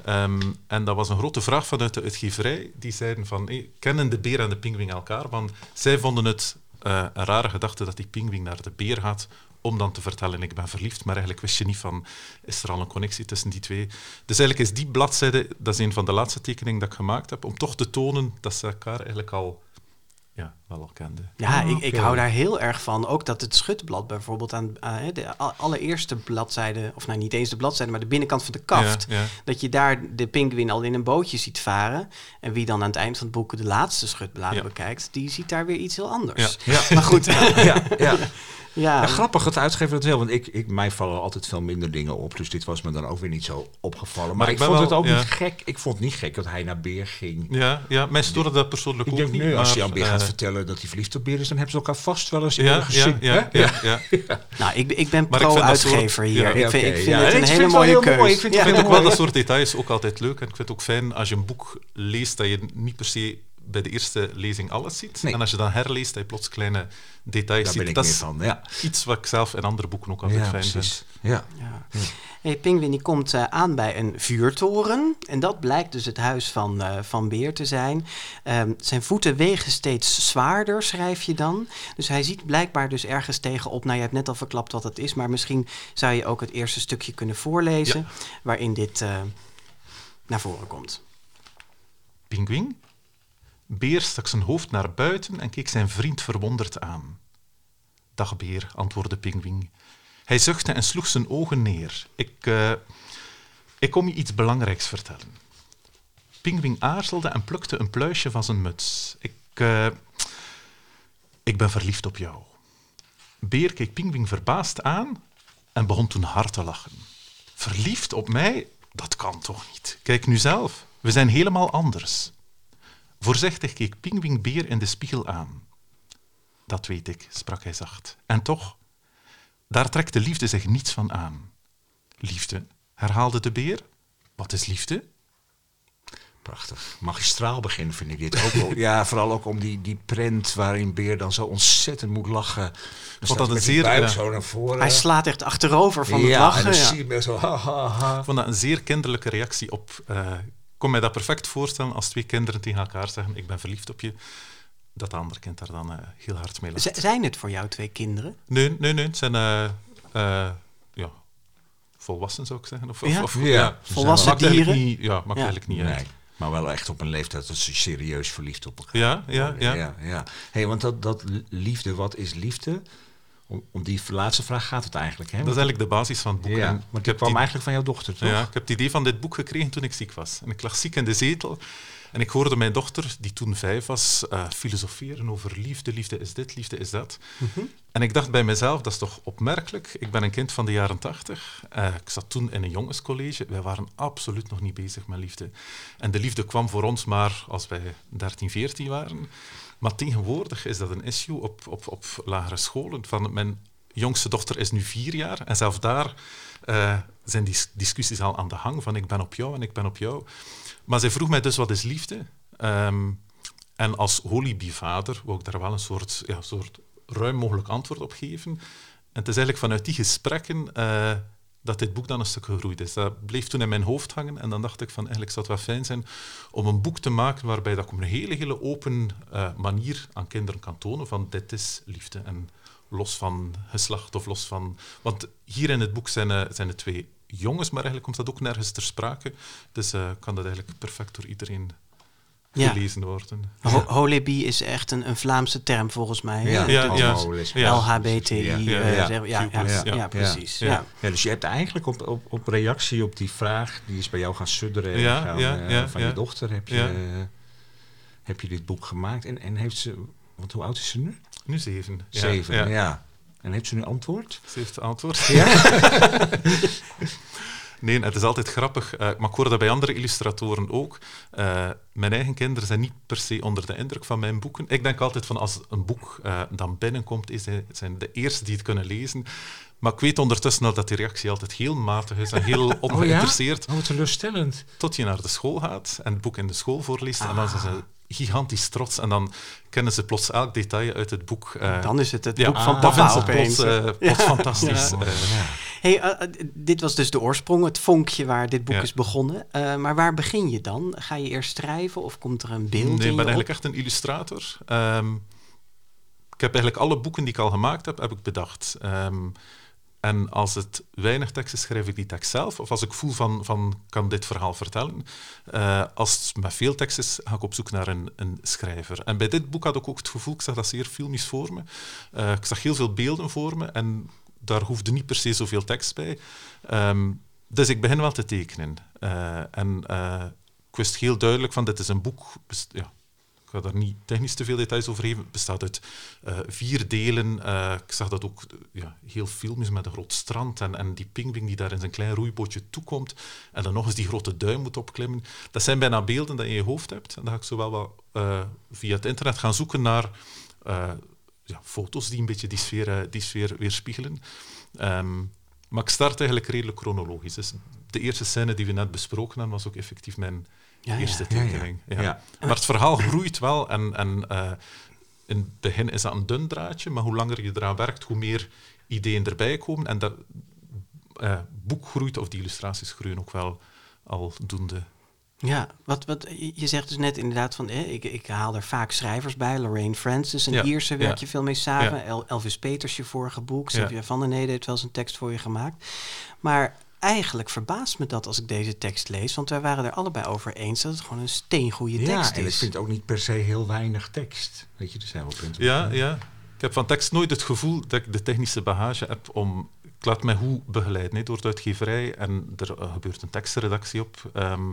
Ehm, en dat was een grote vraag vanuit de uitgeverij. Die zeiden van, hey, kennen de beer en de pingwing elkaar? Want zij vonden het eh, een rare gedachte dat die pingwing naar de beer gaat om dan te vertellen, ik ben verliefd, maar eigenlijk wist je niet van, is er al een connectie tussen die twee? Dus eigenlijk is die bladzijde, dat is een van de laatste tekeningen dat ik gemaakt heb, om toch te tonen dat ze elkaar eigenlijk al, ja, wel al kenden. Ja, ik, ik hou daar heel erg van. Ook dat het schutblad bijvoorbeeld aan de allereerste bladzijde, of nou niet eens de bladzijde, maar de binnenkant van de kaft. Ja, ja. Dat je daar de pinguïn al in een bootje ziet varen. En wie dan aan het eind van het boek de laatste schutbladen Ja. bekijkt, die ziet daar weer iets heel anders. Ja. Maar goed, Ja, ja. ja. Ja, grappig dat de uitgever dat wil, want ik, ik, mij vallen altijd veel minder dingen op. Dus dit was me dan ook weer niet zo opgevallen. Maar, Maar ik, vond wel- het ook ja. niet gek. Ik vond het niet gek dat hij naar Beer ging. Ja, ja, mij stoorde dat persoonlijk Ik ook denk niet. als hij aan Beer gaat vertellen dat hij verliefd op Beer is, dan hebben ze elkaar vast wel eens ja, gezien. ja, hè? ja, ja. Nou, ik, ik ben pro-uitgever hier. ja, ik vind, oké, ik vind ja. het een hele het mooie keuze. mooi. Ik vind het Ja. Ik vind ook wel dat soort details ook altijd leuk. En ik vind het ook fijn als je een boek leest dat je niet per se bij de eerste lezing alles ziet. Nee. En als je dan herleest, dat je plots kleine details Daar ziet. ben ik dat is van. Ja, iets wat ik zelf in andere boeken ook altijd ja fijn precies. vind. Ja. Ja. Hey, die komt eh, aan bij een vuurtoren. En dat blijkt dus het huis van, eh, van Beer te zijn. Ehm, zijn voeten wegen steeds zwaarder, schrijf je dan. Dus hij ziet blijkbaar dus ergens tegenop. Nou, je hebt net al verklapt wat het is. Maar misschien zou je ook het eerste stukje kunnen voorlezen. Waarin dit eh, naar voren komt. Pinguïn? Beer stak zijn hoofd naar buiten en keek zijn vriend verwonderd aan. Dag Beer, antwoordde Pinguïn. Hij zuchtte en sloeg zijn ogen neer. Ik, eh, Ik kom je iets belangrijks vertellen. Pingwing aarzelde en plukte een pluisje van zijn muts. Ik, eh, ik ben verliefd op jou. Beer keek Pingwing verbaasd aan en begon toen hard te lachen. Verliefd op mij? Dat kan toch niet? Kijk nu zelf, we zijn helemaal anders. Voorzichtig keek Pingwing Beer in de spiegel aan. Dat weet ik, sprak hij zacht. En toch, daar trekt de liefde zich niets van aan. Liefde, herhaalde de beer. Wat is liefde? Prachtig. Magistraal begin vind ik dit ook wel. Ja, vooral ook om die, die prent waarin Beer dan zo ontzettend moet lachen. Staat dat hij een zeer, buik ja. zo naar voren. Hij slaat echt achterover van ja, het lachen. en dan ja. zie je hem zo ha, ha, ha. Ik vond dat een zeer kinderlijke reactie op... eh, kon mij dat perfect voorstellen als twee kinderen tegen elkaar zeggen ik ben verliefd op je. Dat de andere kind daar dan eh, heel hard mee lacht. Z- zijn het voor jou twee kinderen? Nee, nee, nee. Het zijn eh, eh, ja, volwassen, zou ik zeggen. Of, of- Ja? of, Ja, Volwassen maakt dieren? Niet, ja, maakt Ja. eigenlijk niet uit. Nee, maar wel echt op een leeftijd dat ze serieus verliefd op elkaar Ja, ja, ja. ja, ja. Hey, want dat, dat liefde, wat is liefde? Om, om die laatste vraag gaat het eigenlijk. Hè? Dat is eigenlijk de basis van het boek. ja, En maar heb kwam die, eigenlijk van jouw dochter, toch? ja, ik heb het idee van dit boek gekregen toen ik ziek was. En ik lag ziek in de zetel. En ik hoorde mijn dochter, die toen vijf was, eh, filosoferen over liefde. Liefde is dit, liefde is dat. En ik dacht bij mezelf, dat is toch opmerkelijk. Ik ben een kind van de jaren tachtig. Eh, ik zat toen in een jongenscollege. Wij waren absoluut nog niet bezig met liefde. En de liefde kwam voor ons maar als wij 13, 14 waren. Maar tegenwoordig is dat een issue op, op, op lagere scholen. Van mijn jongste dochter is nu vier jaar. En zelfs daar eh, zijn die discussies al aan de hang. Van ik ben op jou en ik ben op jou. Maar zij vroeg mij dus, wat is liefde? Ehm, en als holybi-vader wou ik daar wel een soort, ja, soort ruim mogelijk antwoord op geven. En het is eigenlijk vanuit die gesprekken eh, dat dit boek dan een stuk gegroeid is. Dat bleef toen in mijn hoofd hangen en dan dacht ik van eigenlijk zou het wel fijn zijn om een boek te maken waarbij dat ik op een hele, hele open eh, manier aan kinderen kan tonen van dit is liefde. En los van geslacht of los van... Want hier in het boek zijn, eh, zijn het twee jongens, maar eigenlijk komt dat ook nergens ter sprake. Dus eh, kan dat eigenlijk perfect door iedereen Ja. gelezen worden. Ho Holebi is echt een, een Vlaamse term volgens mij. Ja, Ja, ja. LHBTI. Ja, eh, precies. Ja. Ja. Ja, dus je hebt eigenlijk op, op, op reactie op die vraag, die is bij jou gaan sudderen en Ja, gaan, ja, eh, van ja. je dochter, heb je, Ja. eh, heb je dit boek gemaakt. En, en heeft ze, want hoe oud is ze nu? Nu zeven. Zeven, Ja, ja. En heeft ze nu antwoord? Ze heeft het antwoord. Ja? Nee, het is altijd grappig. eh, maar ik hoor dat bij andere illustratoren ook. Eh, mijn eigen kinderen zijn niet per se onder de indruk van mijn boeken. Ik denk altijd van als een boek eh, dan binnenkomt, is zijn de eerste die het kunnen lezen. Maar ik weet ondertussen al dat die reactie altijd heel matig is en heel ongeïnteresseerd. Oh, wat teleurstellend. Tot je naar de school gaat en het boek in de school voorleest. En dan zijn ze gigantisch trots. En dan kennen ze plots elk detail uit het boek. eh, Dan is het het ja, boek van ah, papa plots, eh, plots fantastisch. Ja. Eh, ja. Hey, dit was dus de oorsprong, het vonkje waar dit boek is begonnen. Maar waar begin je dan? Ga je eerst schrijven of komt er een beeld Nee, in ik je ben eigenlijk echt een illustrator. Ehm, ik heb eigenlijk alle boeken die ik al gemaakt heb, heb ik bedacht. Ehm, en als het weinig tekst is, schrijf ik die tekst zelf. Of als ik voel van, van kan dit verhaal vertellen. Eh, als het met veel tekst is, ga ik op zoek naar een, een schrijver. En bij dit boek had ik ook het gevoel, ik zag dat zeer filmisch voor me. Eh, ik zag heel veel beelden voor me en daar hoefde niet per se zoveel tekst bij. Ehm, dus ik begin wel te tekenen. Eh, en ik wist heel duidelijk van dit is een boek. Ja, ga daar niet technisch te veel details over geven. Het bestaat uit eh, vier delen. Eh, ik zag dat ook eh, ja, heel filmisch met een groot strand en, en die pingwing die daar in zijn klein roeibootje toekomt en dan nog eens die grote duim moet opklimmen. Dat zijn bijna beelden dat je in je hoofd hebt. En dan ga ik zo wel via het internet gaan zoeken naar ja, foto's die een beetje die sfeer, die sfeer weerspiegelen. Ehm, maar ik start eigenlijk redelijk chronologisch. Dus de eerste scène die we net besproken hebben, was ook effectief mijn Ja, ja. eerste Ja, ja. tekening. Ja. Maar het verhaal groeit wel en, en eh, in het begin is dat een dun draadje, maar hoe langer je eraan werkt, hoe meer ideeën erbij komen. En dat eh, boek groeit, of die illustraties groeien ook wel aldoende. Ja, wat, wat, je- zegt dus net inderdaad van, eh, ik, ik haal er vaak schrijvers bij. Lorraine Francis, een Ja, Ierse, werk ja. je veel mee samen. Ja. Elvis Peters, je vorige boek. Sylvia van den Nede heeft wel eens een tekst voor je gemaakt. Maar eigenlijk verbaast me dat als ik deze tekst lees. Want wij waren er allebei over eens dat het gewoon een steengoede Ja, tekst en ik is. vind ook niet per se heel weinig tekst. Weet je, er zijn wel punten. Ja, ja. Ik heb van tekst nooit het gevoel dat ik de technische bagage heb om ik laat mij goed begeleiden door de uitgeverij en er eh, gebeurt een tekstredactie op. Ehm,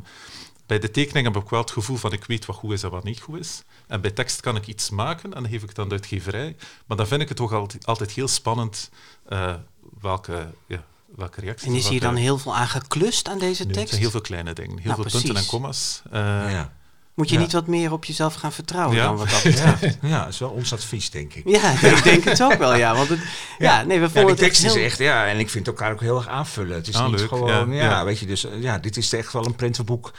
bij de tekening heb ik wel het gevoel van ik weet wat goed is en wat niet goed is. En bij tekst kan ik iets maken en dan geef ik het aan de uitgeverij. Maar dan vind ik het toch altijd, altijd heel spannend eh, welke, ja, welke reacties... En is hier dan heel veel aan geklust aan deze Nee, het tekst? zijn heel veel kleine dingen. Heel Nou, veel punten en commas. Eh, ja. Moet je Ja. niet wat meer op jezelf gaan vertrouwen Ja. dan wat dat betreft? ja, dat is wel ons advies, denk ik. Ja, ik denk het ook wel, ja. Want het, ja. nee, we Ja, die tekst is heel- echt, ja, en ik vind elkaar ook heel erg aanvullen. Het is Ah, niet leuk, gewoon, ja, ja, ja. weet je, dus ja, dit is echt wel een prentenboek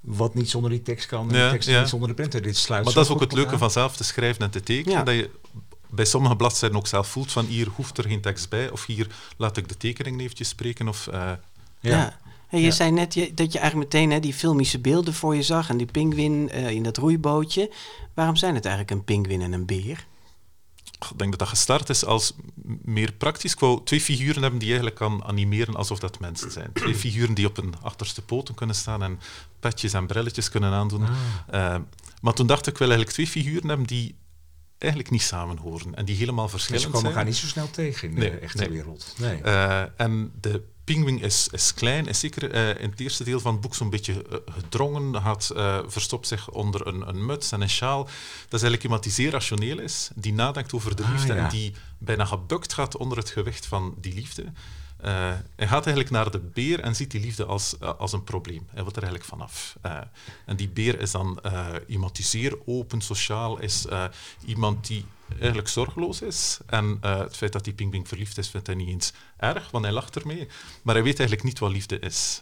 wat niet zonder die tekst kan en Ja, de tekst ja. niet zonder de prenter. Dit sluit Maar dat is ook het leuke van zelf te schrijven en te tekenen. Ja. Dat je bij sommige bladzijden ook zelf voelt van hier hoeft er geen tekst bij. Of hier laat ik de tekening eventjes spreken. Of, eh. Ja. Ja. Hey, je Ja. zei net je- dat je eigenlijk meteen hè, die filmische beelden voor je zag en die pinguïn eh, in dat roeibootje. Waarom zijn het eigenlijk een pinguïn en een beer? ik denk dat dat gestart is als meer praktisch. Ik wou twee figuren hebben die je eigenlijk kan animeren alsof dat mensen zijn. Twee figuren die op hun achterste poten kunnen staan en petjes en brilletjes kunnen aandoen. Ah. Eh, maar toen dacht ik, ik wil eigenlijk twee figuren hebben die eigenlijk niet samen horen en die helemaal Dus verschillend ze komen zijn. elkaar niet zo snel tegen in de echte nee. wereld. Nee. Eh, en de pinguïn is, is klein, is zeker eh, in het eerste deel van het boek zo'n beetje eh, gedrongen, had, eh, verstopt zich onder een, een muts en een sjaal. Dat is eigenlijk iemand die zeer rationeel is, die nadenkt over de Ah, liefde ja. en die bijna gebukt gaat onder het gewicht van die liefde. Eh, hij gaat eigenlijk naar de beer en ziet die liefde als, eh, als een probleem. Hij wil er eigenlijk vanaf. Eh, en die beer is dan iemand die zeer open, sociaal is, iemand die eigenlijk zorgeloos is. En het feit dat die pinguïn verliefd is, vindt hij niet eens erg, want hij lacht ermee. Maar hij weet eigenlijk niet wat liefde is.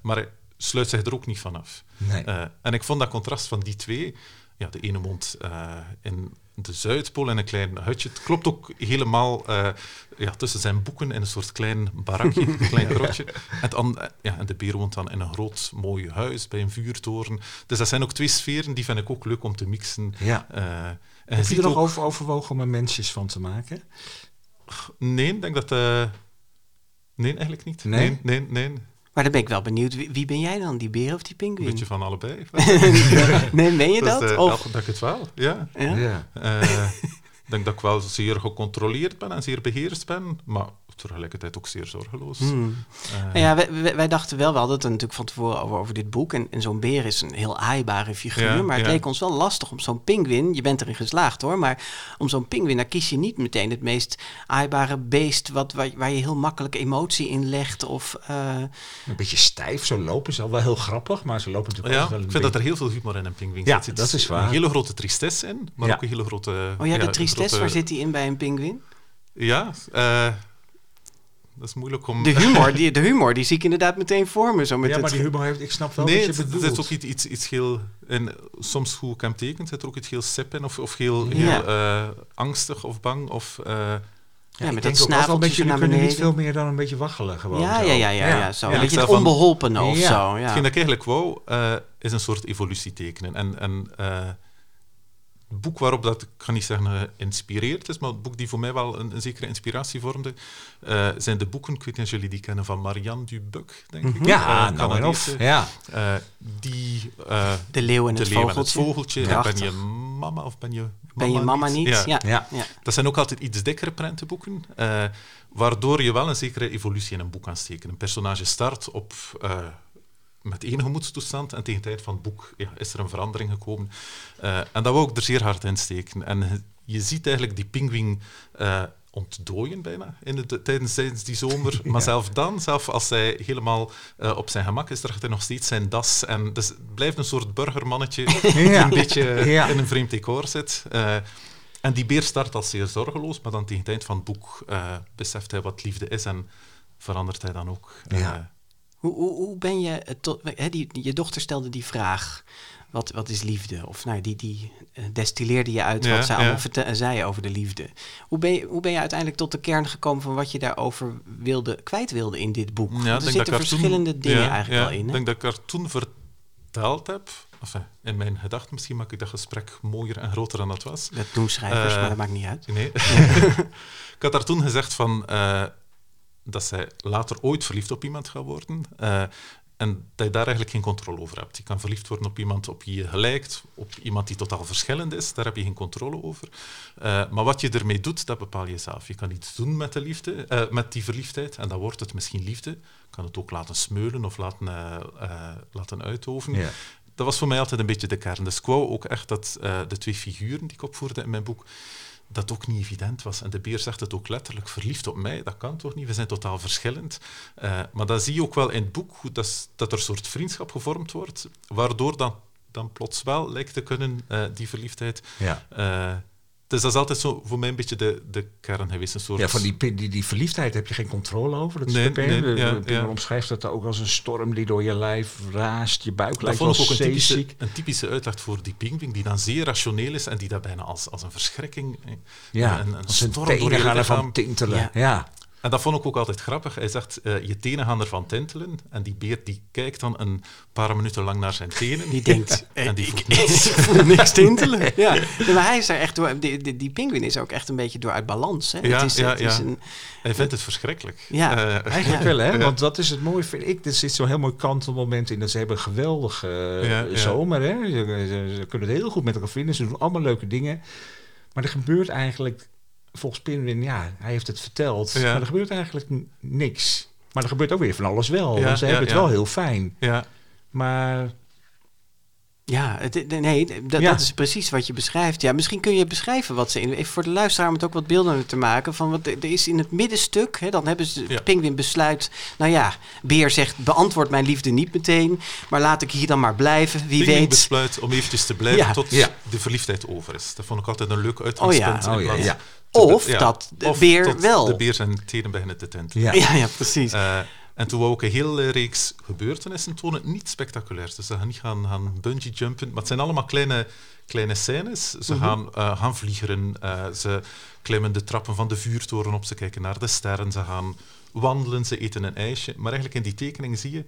Maar hij sluit zich er ook niet van af. Nee. En ik vond dat contrast van die twee, ja, de ene woont eh, in de Zuidpool in een klein hutje. Het klopt ook helemaal eh, ja, tussen zijn boeken in een soort klein barakje, een klein grotje. En, eh, ja, en de beer woont dan in een groot mooi huis bij een vuurtoren. Dus dat zijn ook twee sferen, die vind ik ook leuk om te mixen. Ja. Eh, en je Heb je ziet er nog over overwogen om er mensjes van te maken? Nee, ik denk dat... nee, eigenlijk niet. Nee? Nee, nee, nee. Een Maar dan ben ik wel benieuwd, wie, wie ben jij dan, die beer of die pinguïn? beetje van allebei. nee, meen je dat? Dus, eh, of, dat denk ik het wel, ja. ja? Eh, ik denk dat ik wel zeer gecontroleerd ben en zeer beheerst ben, maar tegelijkertijd ook zeer zorgeloos. Hmm. Eh, Nou ja, wij, wij- wij dachten wel, we hadden het er natuurlijk van tevoren over, over dit boek. En, en zo'n beer is een heel aaibare figuur. Ja, maar het ja. leek ons wel lastig om zo'n pinguïn, je bent erin geslaagd hoor, maar om zo'n pinguïn, daar kies je niet meteen het meest aaibare beest wat, waar, waar je heel makkelijk emotie in legt. Of, eh, Een beetje stijf, zo lopen ze al wel heel grappig, maar ze lopen natuurlijk ja, ook wel ik vind dat er heel veel humor in een pinguïn Ja, zit. Er dat is waar. Een hele grote tristesse in, maar Ja. ook een hele grote... oh ja, de tristesse, grote- waar zit die in bij een pinguïn? Ja, eh, dat is moeilijk om... De humor, die, de humor, die zie ik inderdaad meteen voor me. Zo met Ja, het, maar die humor heeft, ik snap wel nee, wat het, je bedoelt. zit ook iets, iets, iets heel... En soms hoe ik hem tekent, zit er ook iets heel sip in, of, of heel, Ja. heel eh, angstig of bang, of... eh, ja, ik met dat snaveltje naar kunnen niet beneden. veel meer dan een beetje waggelen gewoon. Ja, zo. ja, ja, ja, ja, zo. Ja. Een beetje het onbeholpene of Ja. zo. Ja. Hetgeen dat ik eigenlijk wou, eh, is een soort evolutie tekenen. En, en het boek waarop dat, ik ga niet zeggen geïnspireerd is, maar het boek die voor mij wel een, een zekere inspiratie vormde, eh, zijn de boeken, ik weet niet of jullie die kennen, van Marianne Dubuc, denk ik. Ja, Eh, nou en of. Canadese. Ja. Eh, die, eh, De leeuw en de het leeuw en vogeltje. het vogeltje, ben je mama of ben je mama Ben je mama niet? Ja. Ja. Ja. ja. Dat zijn ook altijd iets dikkere prentenboeken, eh, waardoor je wel een zekere evolutie in een boek kan steken. Een personage start op, eh, met één gemoedstoestand en tegen de tijd van het boek ja, is er een verandering gekomen. Eh, en dat wou ik er zeer hard in steken. En je- ziet eigenlijk die pinguïn eh, ontdooien bijna in de, tijdens, tijdens die zomer. Maar zelf dan, zelf als hij helemaal eh, op zijn gemak is, draagt hij nog steeds zijn das. En dus het blijft een soort burgermannetje die een beetje Ja. in een vreemd decor zit. En die beer start als zeer zorgeloos, maar dan tegen het eind van het boek beseft hij wat liefde is en verandert hij dan ook. Ja. Hoe, hoe, hoe ben je... het Tot, hè, die, je dochter stelde die vraag. Wat, wat is liefde? Of nou, die, die eh, destilleerde je uit Ja, wat ze ja. allemaal verte- zei over de liefde. Hoe ben, je, hoe ben je uiteindelijk tot de kern gekomen van wat je daarover wilde, kwijt wilde in dit boek? Ja, er zitten dat ik er toen- verschillende dingen eigenlijk wel in. Ik denk dat ik er toen verteld heb, enfin, in mijn gedachten misschien maak ik dat gesprek mooier en groter dan dat was. Dat doen schrijvers, Eh, maar dat maakt niet uit. Nee. ik had daar toen gezegd van, eh, dat zij later ooit verliefd op iemand gaat worden. Eh, En dat je daar eigenlijk geen controle over hebt. Je kan verliefd worden op iemand op wie je gelijkt, op iemand die totaal verschillend is. Daar heb je geen controle over. Uh, maar wat je ermee doet, dat bepaal je zelf. Je kan iets doen met, de liefde, uh, met die verliefdheid en dan wordt het misschien liefde. Je kan het ook laten smeulen of laten, uh, laten uitoven. Ja. Dat was voor mij altijd een beetje de kern. Dus ik wou ook echt dat de twee figuren die ik opvoerde in mijn boek, dat ook niet evident was. En de beer zegt het ook letterlijk, verliefd op mij, dat kan toch niet? We zijn totaal verschillend. Uh, maar dat zie je ook wel in het boek, dat, dat er een soort vriendschap gevormd wordt, waardoor dan, dan plots wel lijkt te kunnen, uh, die verliefdheid, ja. Dus dat is altijd zo voor mij een beetje de, de kern geweest. Een soort... Ja, van die, die, die verliefdheid heb je geen controle over. Dat nee, nee, de, ja, ja. omschrijft dat ook als een storm die door je lijf raast, je buik lijkt wel ook een typische, een typische uitleg voor die pingwing, die dan zeer rationeel is en die dat bijna als, als een verschrikking... Ja, een, een storm door je lichaam tintelen. Ja. En dat vond ik ook altijd grappig. Hij zegt, uh, je tenen gaan ervan tintelen. En die beer die kijkt dan een paar minuten lang naar zijn tenen. Die denkt, en die voelt niks, voelt niks tintelen. Ja. maar hij is er echt door... Die, die, die pinguïn is ook echt een beetje door uit balans. Hè? Ja, het is, ja, het is ja. Een... Hij vindt het verschrikkelijk. Ja. Uh, Eigenlijk wel, hè? Want dat is het mooie, vind ik. Er zit zo'n heel mooi kantelmoment in. Dat ze hebben een geweldige zomer, hè? Ze, ze, ze, kunnen het heel goed met elkaar vinden. Ze doen allemaal leuke dingen. Maar er gebeurt eigenlijk volgens Pinwin, ja, hij heeft het verteld. Ja. Maar er gebeurt eigenlijk niks. Maar er gebeurt ook weer van alles wel. Ja, ze ja, hebben het wel heel fijn. Ja. Maar... Ja, het, nee, dat, dat, is precies wat je beschrijft. Ja, misschien kun je beschrijven wat ze in. Even voor de luisteraar om het ook wat beeldender te maken. Van wat er is in het middenstuk. Hè, dan hebben ze. Pinguin besluit. Nou ja, Beer zegt: beantwoord mijn liefde niet meteen. Maar laat ik hier dan maar blijven. Wie Pinguin weet. besluit om eventjes te blijven tot de verliefdheid over is. Dat vond ik altijd een leuk uitgangspunt. Oh ja, oh, ja. Of ja, dat de of beer wel. De beer zijn tenen beginnen te tintelen. Ja, ja, ja precies. Uh, en toen wou ik een hele reeks gebeurtenissen tonen. Niet spectaculair. Dus ze gaan niet gaan, gaan bungee jumpen. Maar het zijn allemaal kleine, kleine scènes. Ze mm -hmm. gaan, uh, gaan vliegeren. Uh, ze klimmen de trappen van de vuurtoren op. Ze kijken naar de sterren. Ze gaan wandelen. Ze eten een ijsje. Maar eigenlijk in die tekening zie je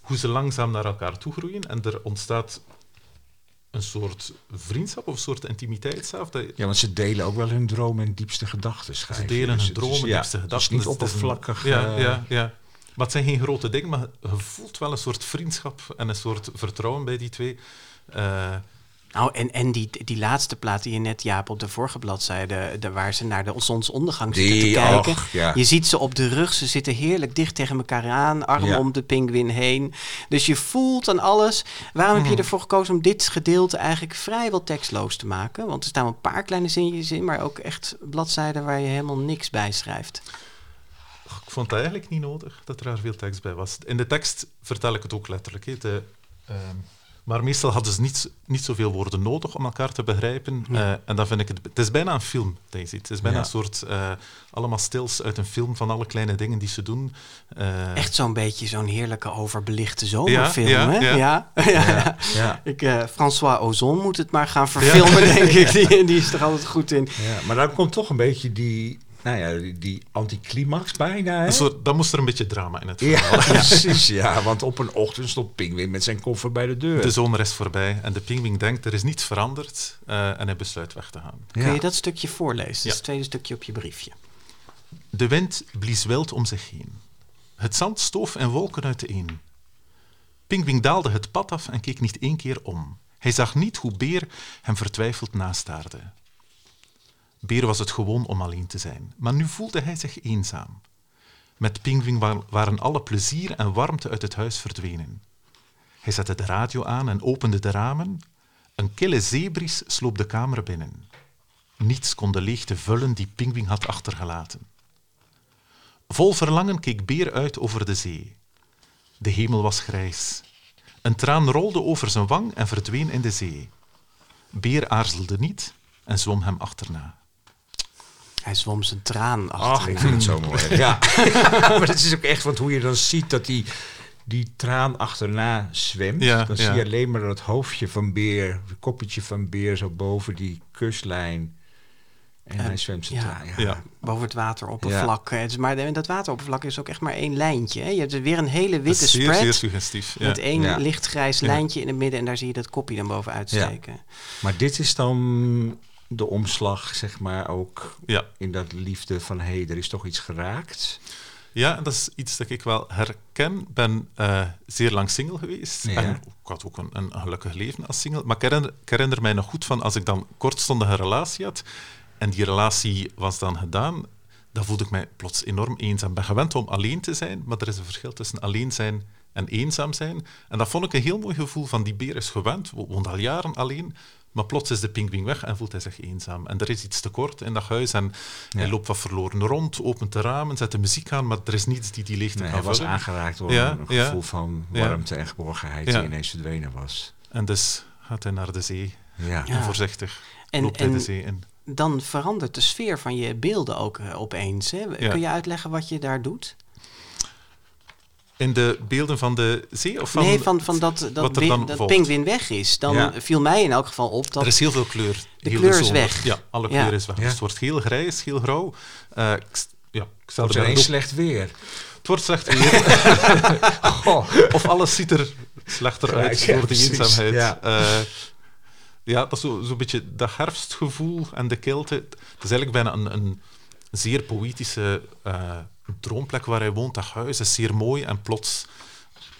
hoe ze langzaam naar elkaar toe groeien. En er ontstaat een soort vriendschap of een soort intimiteit zelf. Dat... Ja, want ze delen ook wel hun dromen en diepste gedachten. Ze delen dus hun dromen en ja, diepste gedachten. Het is niet oppervlakkig. Ja, uh, ja, ja. Maar het zijn geen grote dingen, maar je voelt wel een soort vriendschap en een soort vertrouwen bij die twee. Uh, nou, en, en die, die laatste plaat die je net, Jaap, op de vorige bladzijde, de, waar ze naar de zonsondergang zitten die, te kijken. Och, ja. Je ziet ze op de rug, ze zitten heerlijk dicht tegen elkaar aan, arm Ja. om de pinguïn heen. Dus je voelt aan alles. Waarom heb je ervoor gekozen om dit gedeelte eigenlijk vrijwel tekstloos te maken? Want er staan een paar kleine zinnetjes in, maar ook echt bladzijden waar je helemaal niks bij schrijft. Ik vond het eigenlijk niet nodig dat er daar veel tekst bij was. In de tekst vertel ik het ook letterlijk. Hè. De, uh, maar meestal hadden ze niet, niet zoveel woorden nodig om elkaar te begrijpen. Ja. Uh, en dan vind ik het... Het is bijna een film, dat je ziet. Het is bijna Ja. een soort... Uh, allemaal stils uit een film van alle kleine dingen die ze doen. Uh, Echt zo'n beetje zo'n heerlijke overbelichte zomerfilm, Ja, ja, hè? ja. ja. Ja, ja. Ik, eh, François Ozon moet het maar gaan verfilmen, denk ik. Die, die is er altijd goed in. Ja, maar daar komt toch een beetje die, nou ja, die, die anticlimax bijna. Hè? een soort, dan moest er een beetje drama in het Ja, verhaal. precies. Ja, want op een ochtend stond Pingwin met zijn koffer bij de deur. De zomer is voorbij en de pinguïn denkt er is niets veranderd uh, en hij besluit weg te gaan. Kun je dat stukje voorlezen? Dat is Ja. het tweede stukje op je briefje. De wind blies wild om zich heen. Het zand stoof in wolken uiteen. Pingwing daalde het pad af en keek niet één keer om. Hij zag niet hoe Beer hem vertwijfeld nastaarde. Beer was het gewoon om alleen te zijn, maar nu voelde hij zich eenzaam. Met Pingwing wa- waren alle plezier en warmte uit het huis verdwenen. Hij zette de radio aan en opende de ramen. Een kille zeebries sloop de kamer binnen. Niets kon de leegte vullen die Pingwing had achtergelaten. Vol verlangen keek Beer uit over de zee. De hemel was grijs. Een traan rolde over zijn wang en verdween in de zee. Beer aarzelde niet en zwom hem achterna. Hij zwom zijn traan Ach, achterna. ik vind het zo mooi. Ja, maar het is ook echt, want hoe je dan ziet dat die, die traan achterna zwemt, Ja, dan ja. zie je alleen maar dat hoofdje van Beer, het koppetje van Beer zo boven die kustlijn. En En- hij zwemt zijn ja. traan. Ja. Ja. Boven het wateroppervlak. Het is maar de- dat wateroppervlak is ook echt maar één lijntje. Hè? Je hebt weer een hele Dat witte is zeer, spread. zeer suggestief. Ja. Met één Ja. lichtgrijs Ja. lijntje in het midden en daar zie je dat kopje dan boven uitsteken. Maar dit is dan de omslag, zeg maar, ook Ja. in dat liefde van hé, hey, er is toch iets geraakt. Ja, dat is iets dat ik wel herken. Ik ben eh, zeer lang single geweest. Ja. En ik had ook een, een gelukkig leven als single. Maar ik herinner, ik herinner mij nog goed van als ik dan kortstondige relatie had en die relatie was dan gedaan, dan voelde ik mij plots enorm eenzaam. Ik ben gewend om alleen te zijn, maar er is een verschil tussen alleen zijn en eenzaam zijn. En dat vond ik een heel mooi gevoel van die beer is gewend, wo- woont al jaren alleen, maar plots is de pingwing weg en voelt hij zich eenzaam. En er is iets tekort in dat huis en hij loopt wat verloren rond, opent de ramen, zet de muziek aan, maar er is niets die die leegte Nee, kan hij was aangeraakt door Ja, een ja. gevoel van Ja. warmte en geborgenheid Ja. die ineens verdwenen was. En dus gaat hij naar de zee. Ja. Ja. En voorzichtig En- loopt hij en- de zee in. Dan verandert de sfeer van je beelden ook eh, opeens. Hè? Ja. Kun je uitleggen wat je daar doet? In de beelden van de zee? Of van, nee, van, van dat, dat, wat er win- dan dat pinguïn weg is. Dan Ja. viel mij in elk geval op dat... Er is heel veel kleur. De Heel kleur is zomer. weg. Ja, alle Ja. kleur is weg. Ja. Dus het wordt heel grijs, heel grauw. Eh, ik, st- ja, ik stel Het er is ineens slecht weer. Het wordt slecht weer. Goh. of alles ziet er slechter uit ja, door de eenzaamheid. Ja. Eh, ja, dat is zo'n zo beetje dat herfstgevoel en de kilte. Het is eigenlijk bijna een, een zeer poëtische eh, droomplek waar hij woont. Dat huis is zeer mooi en plots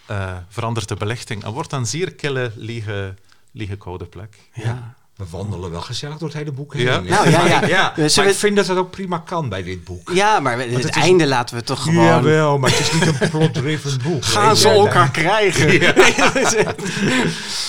eh, verandert de belichting en wordt een zeer kille, lege, lege koude plek. ja. We wandelen wel gezellig door het hele boek heen. Ja. Nou, ja, ja. ja. Dus maar we- ik vind dat dat ook prima kan bij dit boek. ja, maar het, het is- einde laten we toch gewoon... Jawel, maar het is niet een plot-driven boek. Gaan ze elkaar krijgen?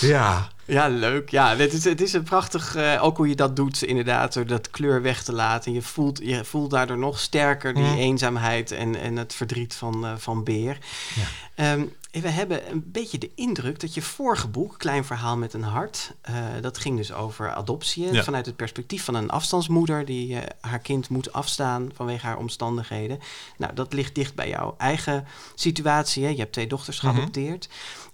Ja. Ja, leuk. Ja, het is, het is een prachtig, eh, ook hoe je dat doet, inderdaad, door dat kleur weg te laten. Je voelt, je voelt daardoor nog sterker die Mm. eenzaamheid en, en het verdriet van, eh, van Beer. Ja. Ehm, we hebben een beetje de indruk dat je vorige boek, Klein Verhaal met een Hart, eh, dat ging dus over adoptie. Ja. Vanuit het perspectief van een afstandsmoeder die haar kind moet afstaan vanwege haar omstandigheden. Nou, dat ligt dicht bij jouw eigen situatie. Hè? Je hebt twee dochters Mhm. geadopteerd.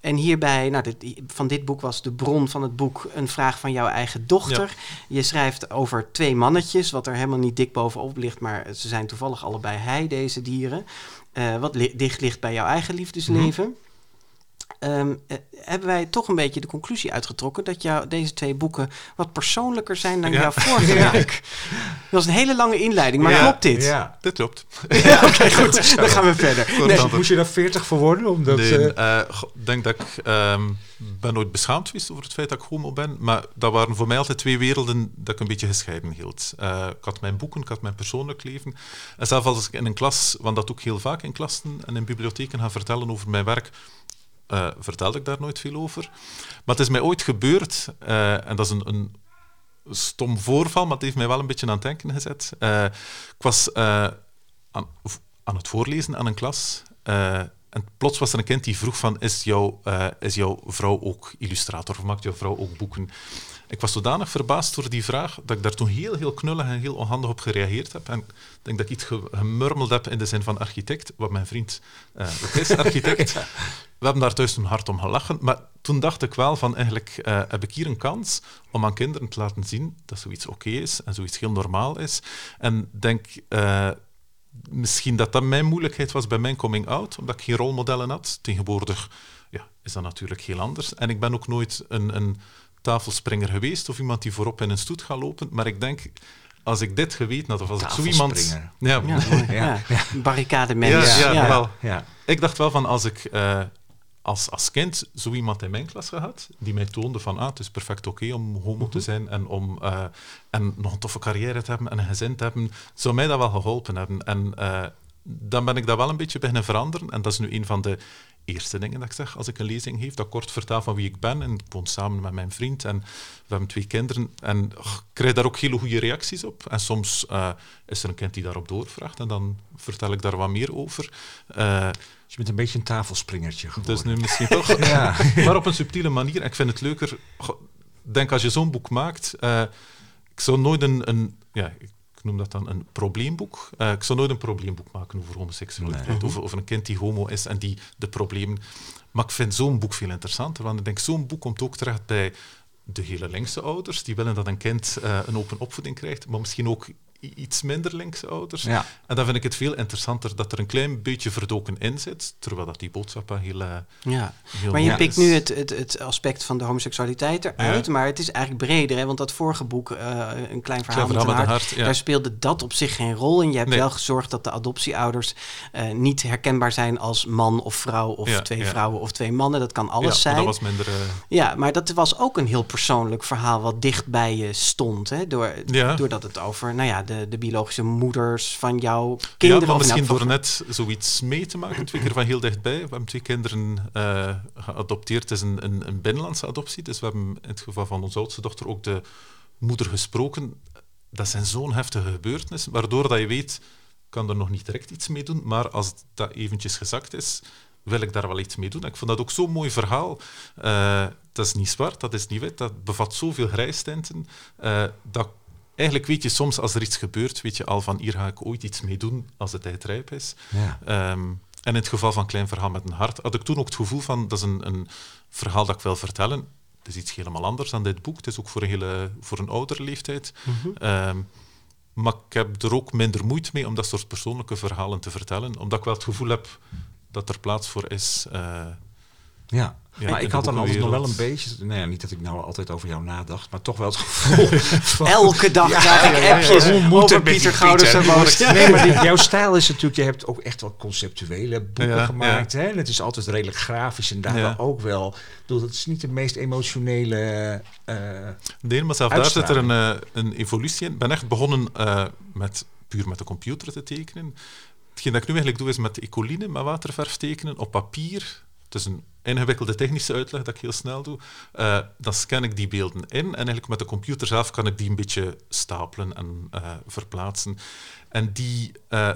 En hierbij, nou, dit, van dit boek was de bron van het boek een vraag van jouw eigen dochter. Je schrijft over twee mannetjes, wat er helemaal niet dik bovenop ligt, maar ze zijn toevallig allebei hij, deze dieren. Eh, wat li- dicht ligt bij jouw eigen liefdesleven. Eh, hebben wij toch een beetje de conclusie uitgetrokken dat jou, deze twee boeken wat persoonlijker zijn dan Ja. jouw vorige Ja. werk. Dat was een hele lange inleiding, maar Ja. klopt dit? Ja. Dit klopt. Ja, Oké, goed. Dan gaan we verder. Nee. Moest je daar 40 voor worden? Omdat, Nee, eh, eh, ik denk dat ik ehm, ben nooit beschaamd geweest over het feit dat ik homo ben, maar dat waren voor mij altijd twee werelden dat ik een beetje gescheiden hield. Eh, ik had mijn boeken, ik had mijn persoonlijk leven. En zelfs als ik in een klas, want dat doe ik heel vaak in klassen en in bibliotheken, ga vertellen over mijn werk, eh, vertelde ik daar nooit veel over. Maar het is mij ooit gebeurd, eh, en dat is een, een stom voorval, maar het heeft mij wel een beetje aan het denken gezet. Eh, ik was aan, aan het voorlezen aan een klas. en plots was er een kind die vroeg van, is, jouw is jouw vrouw ook illustrator of maakt jouw vrouw ook boeken? Ik was zodanig verbaasd door die vraag dat ik daar toen heel, heel knullig en heel onhandig op gereageerd heb. En ik denk dat ik iets ge- gemurmeld heb in de zin van architect, wat mijn vriend ook is, architect. We hebben daar thuis toen hard om gelachen. Maar toen dacht ik wel van, eigenlijk eh, heb ik hier een kans om aan kinderen te laten zien dat zoiets oké is en zoiets heel normaal is. En denk eh, misschien dat dat mijn moeilijkheid was bij mijn coming out, omdat ik geen rolmodellen had. Tegenwoordig ja, is dat natuurlijk heel anders. En ik ben ook nooit een, een tafelspringer geweest of iemand die voorop in een stoet gaat lopen. Maar ik denk, als ik dit geweten had, of als ik zo iemand... Tafelspringer. Ja, Ja. Ja. ja. Barricade ja, mens. ja, Ja. wel. ja. Ik dacht wel van als ik eh, als, als kind zo iemand in mijn klas gehad, die mij toonde van ah, het is perfect oké om homo te zijn en om eh, en nog een toffe carrière te hebben en een gezin te hebben, zou mij dat wel geholpen hebben. En eh, dan ben ik dat wel een beetje beginnen veranderen. En dat is nu een van de eerste dingen dat ik zeg als ik een lezing geef. Dat kort vertel van wie ik ben. En ik woon samen met mijn vriend en we hebben twee kinderen. En ik krijg daar ook hele goede reacties op. En soms eh, is er een kind die daarop doorvraagt en dan vertel ik daar wat meer over. Eh, Dus je bent een beetje een tafelspringertje geworden. dus nu misschien toch. Ja. maar op een subtiele manier. En ik vind het leuker. Denk als je zo'n boek maakt. eh, ik zou nooit een. een ja, ik noem dat dan een probleemboek. Eh, ik zou nooit een probleemboek maken over homoseksualiteit. Nee. Over, over een kind die homo is en die de problemen. Maar ik vind zo'n boek veel interessanter. Want ik denk, zo'n boek komt ook terecht bij de hele linkse ouders. Die willen dat een kind eh, een open opvoeding krijgt. Maar misschien ook iets minder linkse ouders. Ja. En dan vind ik het veel interessanter dat er een klein beetje verdoken in zit, terwijl dat die boodschap heel, eh, Ja. heel Maar je pikt is. nu het, het, het aspect van de homoseksualiteit eruit, maar het is eigenlijk breder. Hè? Want dat vorige boek, eh, Een klein verhaal, Klein met, een hart, ja. daar speelde dat op zich geen rol. En je hebt Nee. wel gezorgd dat de adoptieouders eh, niet herkenbaar zijn als man of vrouw of Ja, twee vrouwen of twee mannen. Dat kan alles maar zijn. dat was minder... Ja, maar dat was ook een heel persoonlijk verhaal wat dicht bij je stond. Hè? Door. Doordat het over nou ja, de, de biologische moeders van jouw ja, kinderen... in misschien door net zoiets mee te maken, twee keer van heel dichtbij. We hebben twee kinderen eh, geadopteerd. Het is een, een, een binnenlandse adoptie, dus we hebben in het geval van onze oudste dochter ook de moeder gesproken. Dat zijn zo'n heftige gebeurtenissen, waardoor dat je weet, ik kan er nog niet direct iets mee doen, maar als dat eventjes gezakt is, wil ik daar wel iets mee doen. Ik vond dat ook zo'n mooi verhaal. Eh, dat is niet zwart, dat is niet wit, dat bevat zoveel grijstinten, eh, dat eigenlijk weet je soms als er iets gebeurt, weet je al van hier ga ik ooit iets mee doen als de tijd rijp is. Ja. Ehm, en in het geval van Klein Verhaal met een Hart had ik toen ook het gevoel van dat is een, een verhaal dat ik wil vertellen. Het is iets helemaal anders dan dit boek. Het is ook voor een, hele, voor een oudere leeftijd. Ehm, maar ik heb er ook minder moeite mee om dat soort persoonlijke verhalen te vertellen, omdat ik wel het gevoel heb dat er plaats voor is. eh, Ja. Ja, maar ik had dan altijd nog wel een beetje, nou ja, niet dat ik nou altijd over jou nadacht, maar toch wel het gevoel van... Elke dag Ja, krijg ik ja, ja, appjes ja. Hoe moet over Pieter Gouders en? Boos. Nee, maar die- jouw stijl is natuurlijk, je hebt ook echt wel conceptuele boeken Ja, gemaakt. Hè? En het is altijd redelijk grafisch en daar Ja. ook wel. Bedoel, het is niet de meest emotionele. eh, Nee, maar zelf daar zit er een, eh, een evolutie in. Ik ben echt begonnen eh, met puur met de computer te tekenen. Hetgeen dat ik nu eigenlijk doe, is met ecoline, met waterverf tekenen op papier. Het is een ingewikkelde technische uitleg dat ik heel snel doe. Eh, dan scan ik die beelden in en eigenlijk met de computer zelf kan ik die een beetje stapelen en eh, verplaatsen. En die... eh,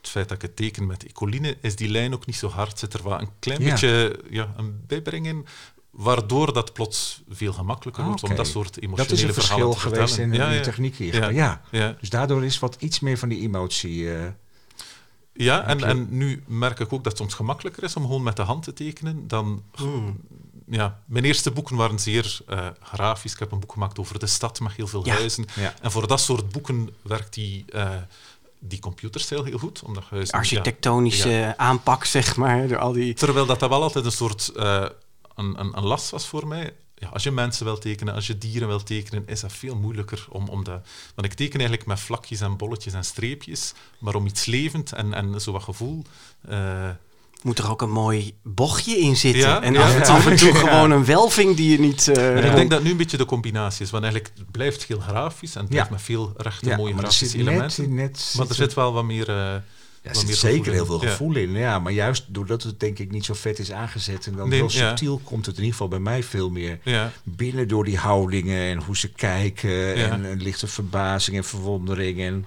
het feit dat ik het teken met ecoline, is die lijn ook niet zo hard. Zit er wel een klein Ja. beetje ja, een bijbreng in, waardoor dat plots veel gemakkelijker wordt om dat soort emotionele dat is een verhalen verschil te geweest in, vertellen. ja, de techniek hier. Ja. Ja. Ja, Dus daardoor is wat iets meer van die emotie. Ja en, je- en nu merk ik ook dat het soms gemakkelijker is om gewoon met de hand te tekenen dan... Hmm. Ja, mijn eerste boeken waren zeer eh, grafisch. Ik heb een boek gemaakt over de stad met heel veel Ja. huizen. Ja. En voor dat soort boeken werkt die, eh, die computerstijl heel goed. Omdat huizen, ja, Architectonische aanpak, zeg maar, door al die... Terwijl dat, dat wel altijd een soort eh, een, een, een last was voor mij. Ja, als je mensen wil tekenen, als je dieren wil tekenen, is dat veel moeilijker. Om, om dat, want ik teken eigenlijk met vlakjes en bolletjes en streepjes, maar om iets levend en, en zo wat gevoel. eh, Moet er ook een mooi bochtje in zitten. Ja, en ja, af, ja. af en toe Ja. gewoon een welving die je niet... eh, en ik denk dat nu een beetje de combinatie is, want eigenlijk het blijft heel grafisch en het blijft met veel rechte, ja, mooie maar er grafische net, elementen. net maar er zit wel wat meer... eh, Ja, er zit zeker heel veel Ja. gevoel in. Ja, maar juist doordat het denk ik niet zo vet is aangezet en dan Nee, heel ja. subtiel komt het in ieder geval bij mij veel meer ja. binnen door die houdingen en hoe ze kijken Ja. en een lichte verbazing en verwondering. En,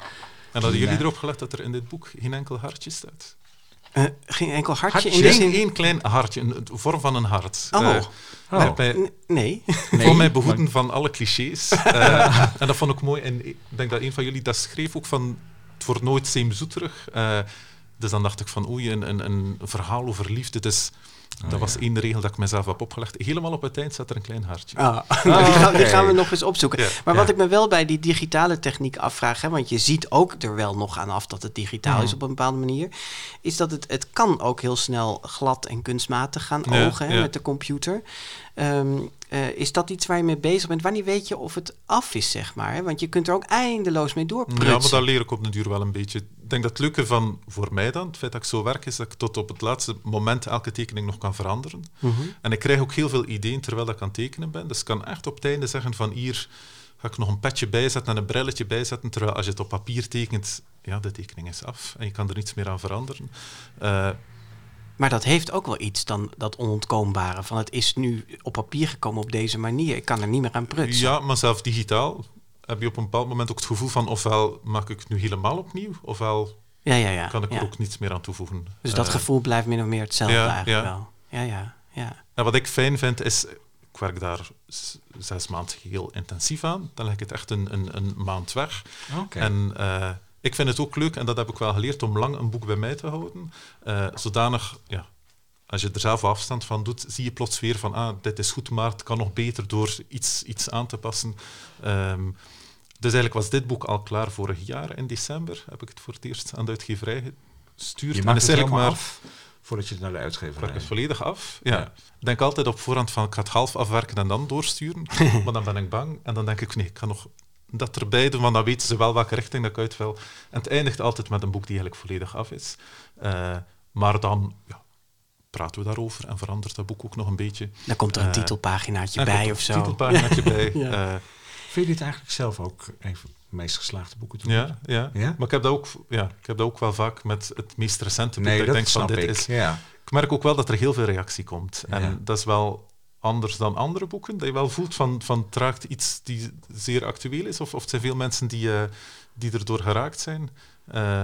En hadden jullie erop gelet dat er in dit boek geen enkel hartje staat? eh, geen enkel hartje, Hartje? in de Eén zin... klein hartje, een, een vorm van een hart. Oh. Eh, Oh. met mij- N- Nee. voor mij behoeden van alle clichés. Eh, en dat vond ik mooi. En ik denk dat een van jullie dat schreef ook van... Wordt nooit zeemzoeterig. Eh dus dan dacht ik van, oei, een, een, een verhaal over liefde. Dus dat Oh, was ja. één regel dat ik mezelf heb opgelegd. Helemaal op het eind zat er een klein hartje. Ah, die, gaan, die gaan we nog eens opzoeken. Ja. Maar Ja. wat ik me wel bij die digitale techniek afvraag, hè, want je ziet ook er wel nog aan af dat het digitaal is op een bepaalde manier, is dat het, het kan ook heel snel glad en kunstmatig gaan Ja, ogen hè, ja. met de computer. Ehm, eh, is dat iets waar je mee bezig bent? Wanneer weet je of het af is, zeg maar? hè? Want je kunt er ook eindeloos mee doorprutsen. Ja, maar dat leer ik op de duur wel een beetje. Ik denk dat het leuke van, voor mij dan, het feit dat ik zo werk, is dat ik tot op het laatste moment elke tekening nog kan veranderen. Mhm. En ik krijg ook heel veel ideeën terwijl ik aan het tekenen ben. Dus ik kan echt op het einde zeggen van hier ga ik nog een petje bijzetten en een brilletje bijzetten. Terwijl als je het op papier tekent, ja, de tekening is af. En je kan er niets meer aan veranderen. Eh, Maar dat heeft ook wel iets dan dat onontkoombare van het is nu op papier gekomen op deze manier. Ik kan er niet meer aan prutsen. ja, maar zelf digitaal heb je op een bepaald moment ook het gevoel van ofwel maak ik het nu helemaal opnieuw, ofwel ja, ja. ja, kan ik ja. er ook niets meer aan toevoegen. Dus dat Eh, gevoel blijft min of meer hetzelfde ja, eigenlijk ja. wel. Ja, ja, ja. En wat ik fijn vind is, ik werk daar zes maanden heel intensief aan. Dan leg ik het echt een, een, een maand weg. Oké. En eh, ik vind het ook leuk, en dat heb ik wel geleerd, om lang een boek bij mij te houden. Eh, zodanig, ja, als je er zelf afstand van doet, zie je plots weer van, ah, dit is goed, maar het kan nog beter door iets, iets aan te passen. Ehm, dus eigenlijk was dit boek al klaar vorig jaar in december. Heb ik het voor het eerst aan de uitgeverij gestuurd. Je maakt het helemaal maar af voordat je het naar de uitgeverij... het volledig af. Ja. Ja. Ik denk altijd op voorhand van ik ga het half afwerken en dan doorsturen. maar dan ben ik bang. En dan denk ik, nee, ik ga nog dat erbij doen, want dan weten ze wel welke richting dat ik uit wil. En het eindigt altijd met een boek die eigenlijk volledig af is. Eh, maar dan ja, praten we daarover en verandert dat boek ook nog een beetje. Dan komt er een Eh, titelpaginaatje bij of er zo. Een titelpaginaatje bij. Ja. Eh, Vind je dit eigenlijk zelf ook een van de meest geslaagde boeken? te ja, ja, Ja? Maar ik heb, dat ook, ja, ik heb dat ook wel vaak met het meest recente boek. Nee, dat dat ik denk snap van dit ik. is Ja. ik merk ook wel dat er heel veel reactie komt. En Ja. dat is wel anders dan andere boeken. Dat je wel voelt van, van het raakt iets die zeer actueel is. Of, of het zijn veel mensen die, eh, die erdoor geraakt zijn. Eh,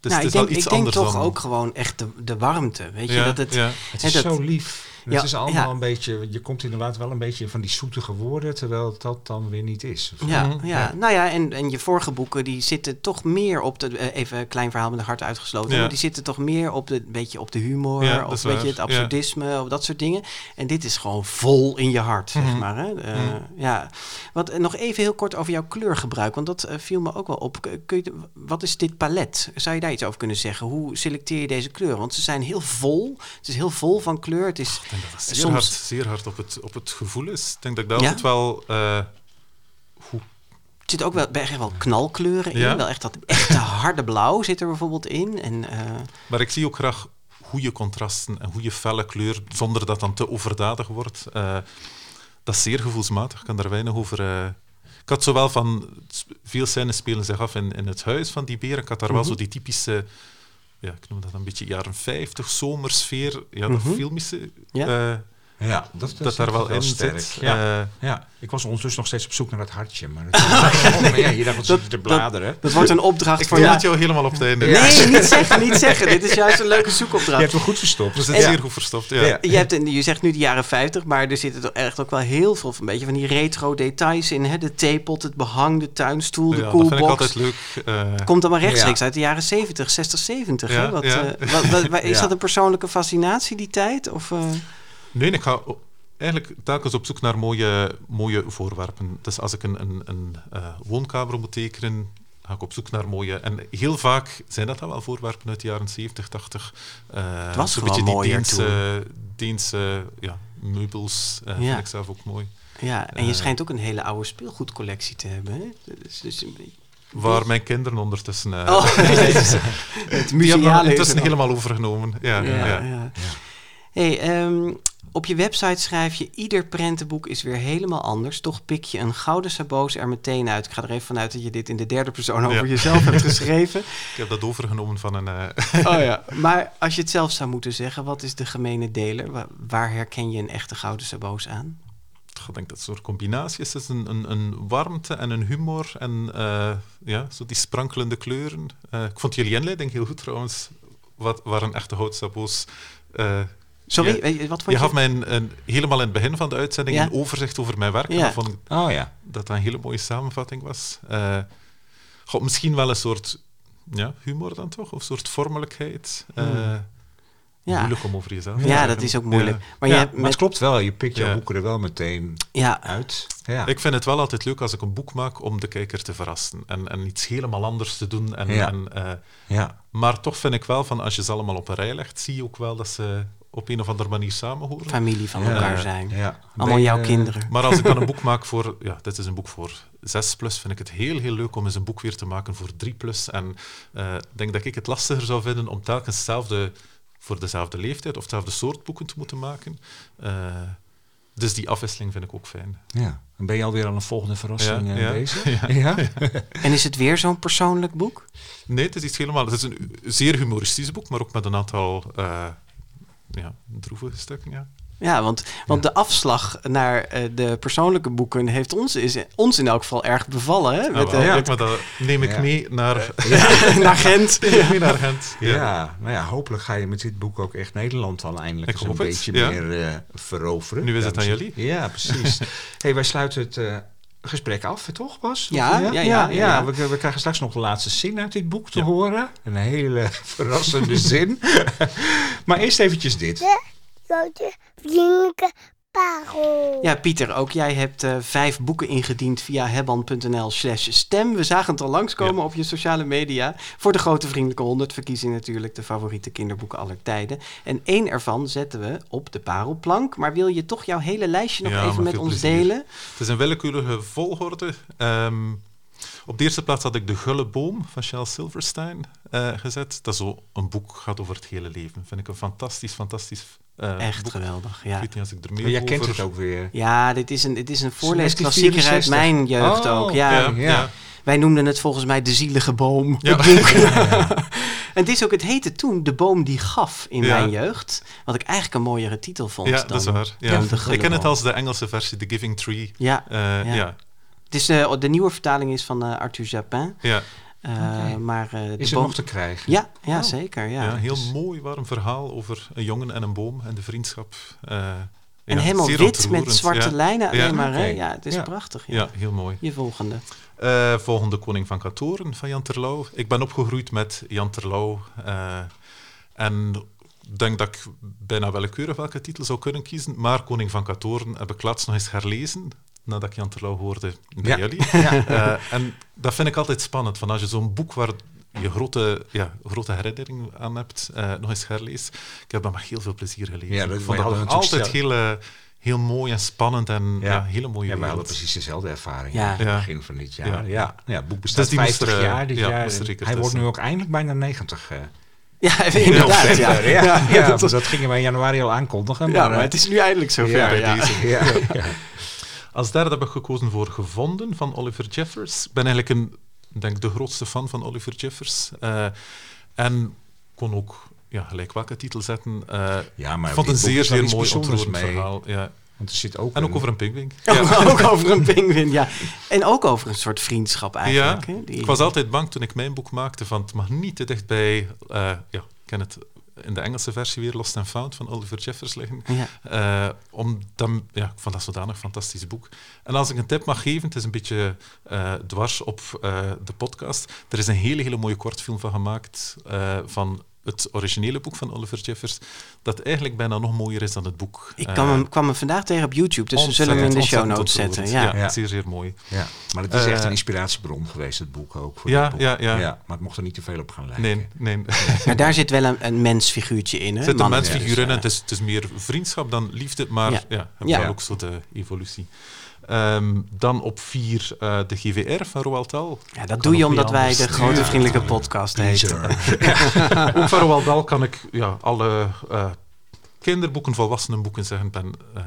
dus nou, het ik is denk, wel iets ik denk anders toch dan... ook gewoon echt de, de warmte. Weet je, ja, dat het, ja. Het is dat- zo lief. Het Ja, is allemaal ja. een beetje... Je komt inderdaad wel een beetje van die zoetige woorden... terwijl dat dan weer niet is. Ja, Mhm. ja, nou ja, en, en je vorige boeken die zitten toch meer op de. eh, Even een klein verhaal met een hart uitgesloten. Ja. Maar die zitten toch meer op de, een beetje op de humor. Ja, of is weet je, waar, het absurdisme, of dat soort dingen. En dit is gewoon vol in je hart, zeg Mhm. maar. Hè? Eh, Mhm. ja. Wat, eh, nog even heel kort over jouw kleurgebruik. Want dat viel me ook wel op. Kun je, wat is dit palet? Zou je daar iets over kunnen zeggen? Hoe selecteer je deze kleuren? Want ze zijn heel vol. Het is heel vol van kleur. Het is. Dat zeer, Soms- hard, zeer hard op het, op het gevoel is. Ik denk dat ik Ja? altijd wel... hoe Er zitten ook wel, echt wel knalkleuren in. Ja. Wel echt dat echte harde blauw zit er bijvoorbeeld in. En, eh, Maar ik zie ook graag goede contrasten en goede felle kleur, zonder dat dan te overdadig wordt. Eh, dat is zeer gevoelsmatig, ik kan daar weinig over... Ik had zowel van... Veel scènes spelen zich af in, in het huis van die beren. Ik had daar wel Mhm. zo die typische... Ja, ik noem dat een beetje jaren 50, zomersfeer. Ja, dat Mhm. filmische... Ja. eh, Ja, dat, dat, dat daar wel in sterk. zit. Ja. Eh, ja, ik was ondertussen nog steeds op zoek naar dat hartje. Maar, het, maar ja, je dacht je te bladeren. dat wordt een opdracht ik voor vond jou. het jou helemaal op het einde. Ja. Nee, niet zeggen, niet zeggen. Dit is juist een leuke Je zoekopdracht. hebt me goed verstopt. Dus het is zeer goed verstopt, ja. Je, hebt, je zegt nu de jaren 50, maar er zitten toch echt ook wel heel veel van, een beetje van die retro details in. Hè? De theepot, het behang, de tuinstoel, de Ja, dat vind ik koelbox. altijd leuk. eh. Komt allemaal rechtstreeks Ja. uit de jaren 70, 60, 70. hè? Ja, Wat, ja. eh, wat, wat- wat- is Ja. dat een persoonlijke fascinatie, die tijd? Of, eh, Nee, ik ga eigenlijk telkens op zoek naar mooie, mooie voorwerpen. Dus als ik een, een, een eh, woonkamer moet tekenen, ga ik op zoek naar mooie... En heel vaak zijn dat dan wel voorwerpen uit de jaren 70, 80. eh Het was gewoon beetje die Deense, Deense ja, meubels. eh Ja. vind ik zelf ook mooi. ja, en je Eh. schijnt ook een hele oude speelgoedcollectie te hebben. Hè? Dus, dus, Waar mijn kinderen ondertussen... eh, oh, het museale helemaal overgenomen. Ja, Ja, ja. ja. Hey, ehm, op je website schrijf je... ieder prentenboek is weer helemaal anders. Toch pik je een gouden saboos er meteen uit. Ik ga er even vanuit dat je dit in de derde persoon over Ja. jezelf hebt geschreven. Ik heb dat overgenomen van een... eh, Oh ja. Maar als je het zelf zou moeten zeggen... wat is de gemene deler? Waar, waar herken je een echte gouden saboos aan? Ik denk dat het een soort combinatie is. Het is een, een, een warmte en een humor en eh, ja, zo die sprankelende kleuren. Eh, ik vond jullie inleiding heel goed trouwens. Wat, waar een echte houtsaboos... eh Sorry, je, wat vond je je? gaf mij een, een- helemaal in het begin van de uitzending Ja. een overzicht over mijn werk. En dat vond ik Oh ja. dat dat een hele mooie samenvatting was. Eh, misschien wel een soort ja, humor dan toch? Of een soort vormelijkheid. Eh, Hmm. Ja. Moeilijk om over jezelf te Ja, dat is ook moeilijk. Ja. Maar je maar het klopt wel. Je pikt jouw Ja. boeken er wel meteen ja, uit. Ja. Ik vind het wel altijd leuk als ik een boek maak om de kijker te verrassen. En, en iets helemaal anders te doen. En, Ja. en, eh, ja. maar toch vind ik wel van als je ze allemaal op een rij legt, zie je ook wel dat ze op een of andere manier samen horen. familie van Ja. elkaar zijn. ja. Allemaal jouw je- kinderen. Maar als ik dan een boek maak voor, ja, dit is een boek voor 6 plus, vind ik het heel, heel leuk om eens een boek weer te maken voor 3 plus. En eh, ik denk dat ik het lastiger zou vinden om telkens hetzelfde, voor dezelfde leeftijd of hetzelfde soort boeken te moeten maken. Eh, dus die afwisseling vind ik ook fijn. Ja. Dan ben je alweer aan een volgende verrassing Ja, eh, ja. bezig. Ja. Ja. En is het weer zo'n persoonlijk boek? Nee, het is iets helemaal. Het is een zeer humoristisch boek, maar ook met een aantal uh, ja, droevige stukken. Ja. Ja, want, want de afslag naar uh, de persoonlijke boeken heeft ons, is, ons in elk geval erg bevallen. Hè? Nou, Met, wel, uh, kijk, maar dat neem ik Ja. mee naar, naar Gent. mee naar Gent. Ja. Ja. nou ja, hopelijk ga je met dit boek ook echt Nederland dan eindelijk eens een het, beetje ja. meer eh, veroveren. Nu is het aan jullie. Ja, precies. hey, wij sluiten het eh, gesprek af, hè, toch Bas? Ja, ja, ja, ja, ja. We, we krijgen straks nog de laatste zin uit dit boek te horen. Een hele verrassende zin. maar eerst eventjes dit. grote vriendelijke Parel. Ja, Pieter, ook jij hebt eh, vijf boeken ingediend via hebban.nl slash stem. We zagen het al langskomen op je sociale media. Voor de Grote Vriendelijke 100 verkiezing natuurlijk de favoriete kinderboeken aller tijden. En één ervan zetten we op de parelplank. Maar wil je toch jouw hele lijstje nog Ja, even met ons plezier. delen? Het is een willekeurige volgorde. Ehm, op de eerste plaats had ik De Gulle Boom van Charles Silverstein eh, gezet. Dat is zo een boek, gaat over het hele leven. Vind ik een fantastisch, fantastisch eh, Echt boek. geweldig, Ik ja. weet niet als ik er meer Maar jij kent het ook weer. Ja, dit is een, dit is een voorleesklassieker uit 1964. mijn jeugd Oh, ook. Ja. Ja, ja. Ja. Wij noemden het volgens mij de zielige boom. Ja. het boek. en het is ook, het heette toen De Boom die gaf in Ja. mijn jeugd. Wat ik eigenlijk een mooiere titel vond Ja, dan, dat is waar. Ja. Ik ken het als de Engelse versie, The Giving Tree. Ja, Eh, Ja. ja. Het is, eh, de nieuwe vertaling is van eh, Arthur Japin. Ja. Eh. Maar eh, de Is het boom... nog te krijgen? Ja, ja Oh. zeker. Ja. Ja, een heel dus- mooi warm verhaal over een jongen en een boom en de vriendschap. eh, en ja, helemaal wit met zwarte ja. lijnen alleen Ja. maar. Hè? Ja, het is Ja. prachtig. Ja. Ja, heel mooi. Je volgende. Eh, volgende Koning van Katoren van Jan Terlouw. Ik ben opgegroeid met Jan Terlouw. eh, en ik denk dat ik bijna willekeurig welke titel zou kunnen kiezen. Maar Koning van Katoren heb ik laatst nog eens herlezen. Nadat ik Jan Terlouw hoorde bij Ja. jullie. Eh, en dat vind ik altijd spannend. Van als je zo'n boek waar je grote, ja, grote herinnering aan hebt, eh, nog eens herleest. Ik heb dat met heel veel plezier gelezen. Ja, dat- ik vond wij dat hadden nog altijd natuurlijk heel, eh, heel mooi en spannend en ja. Ja. hele mooie Ja, we hadden wereld. precies dezelfde ervaring Ja. aan het Ja. begin van dit jaar. Ja. Ja, ja. het boek bestaat Dus die 50 moest er, eh, jaar dit ja, jaar. Hij wordt nu ook eindelijk bijna 90. eh. Ja, inderdaad. Ja, Ja, ja. ja, ja, dat dat gingen wij in januari al aankondigen. ja, maar, maar eh, het is nu eindelijk zover. ja, Ja, deze- ja, ja. Als derde heb ik gekozen voor Gevonden van Oliver Jeffers. Ik ben eigenlijk een, denk ik, de grootste fan van Oliver Jeffers. Eh, en kon ook ja, gelijk welke titel zetten. Eh, Ja, maar ik vond een zeer, zeer mooi ontroerend verhaal. Ja. Want er zit ook En ook een- over een pinguïn. Ook over een pinguïn, ja. En ook over een soort vriendschap eigenlijk. Ja, hè, die- ik was altijd bang toen ik mijn boek maakte van het mag niet te dicht bij, eh, ja, ik ken het in de Engelse versie weer, Lost and Found van Oliver Jeffers liggen. Ja. Omdat, ja, ik vond dat zodanig een fantastisch boek. En als ik een tip mag geven, het is een beetje eh, dwars op eh, de podcast. Er is een hele, hele mooie kortfilm van gemaakt van het originele boek van Oliver Jeffers, dat eigenlijk bijna nog mooier is dan het boek. Ik Eh, kwam hem, kwam hem vandaag tegen op YouTube, dus we zullen hem in de show notes zetten. Ja. Ja, Ja. zeer, zeer mooi. Ja, maar het is echt Eh, een inspiratiebron geweest, het boek ook. Voor Ja, boek. ja, ja. Maar het mocht er niet te veel op gaan lijken. Nee, nee. Maar daar zit wel een, een mensfiguurtje in. Hè? Er zit een mensfiguur in. Ja. Het is, het is meer vriendschap dan liefde, maar Ja. ja, ja, Ja. ook zo de evolutie. Ehm, dan op vier eh, de GVR van Roald Dahl. Ja, dat Kan doe je omdat wij de grote Ja. vriendelijke podcast heten. Ook van Roald Dahl kan ik ja, alle eh, kinderboeken, volwassenenboeken zeggen. Ik ben eh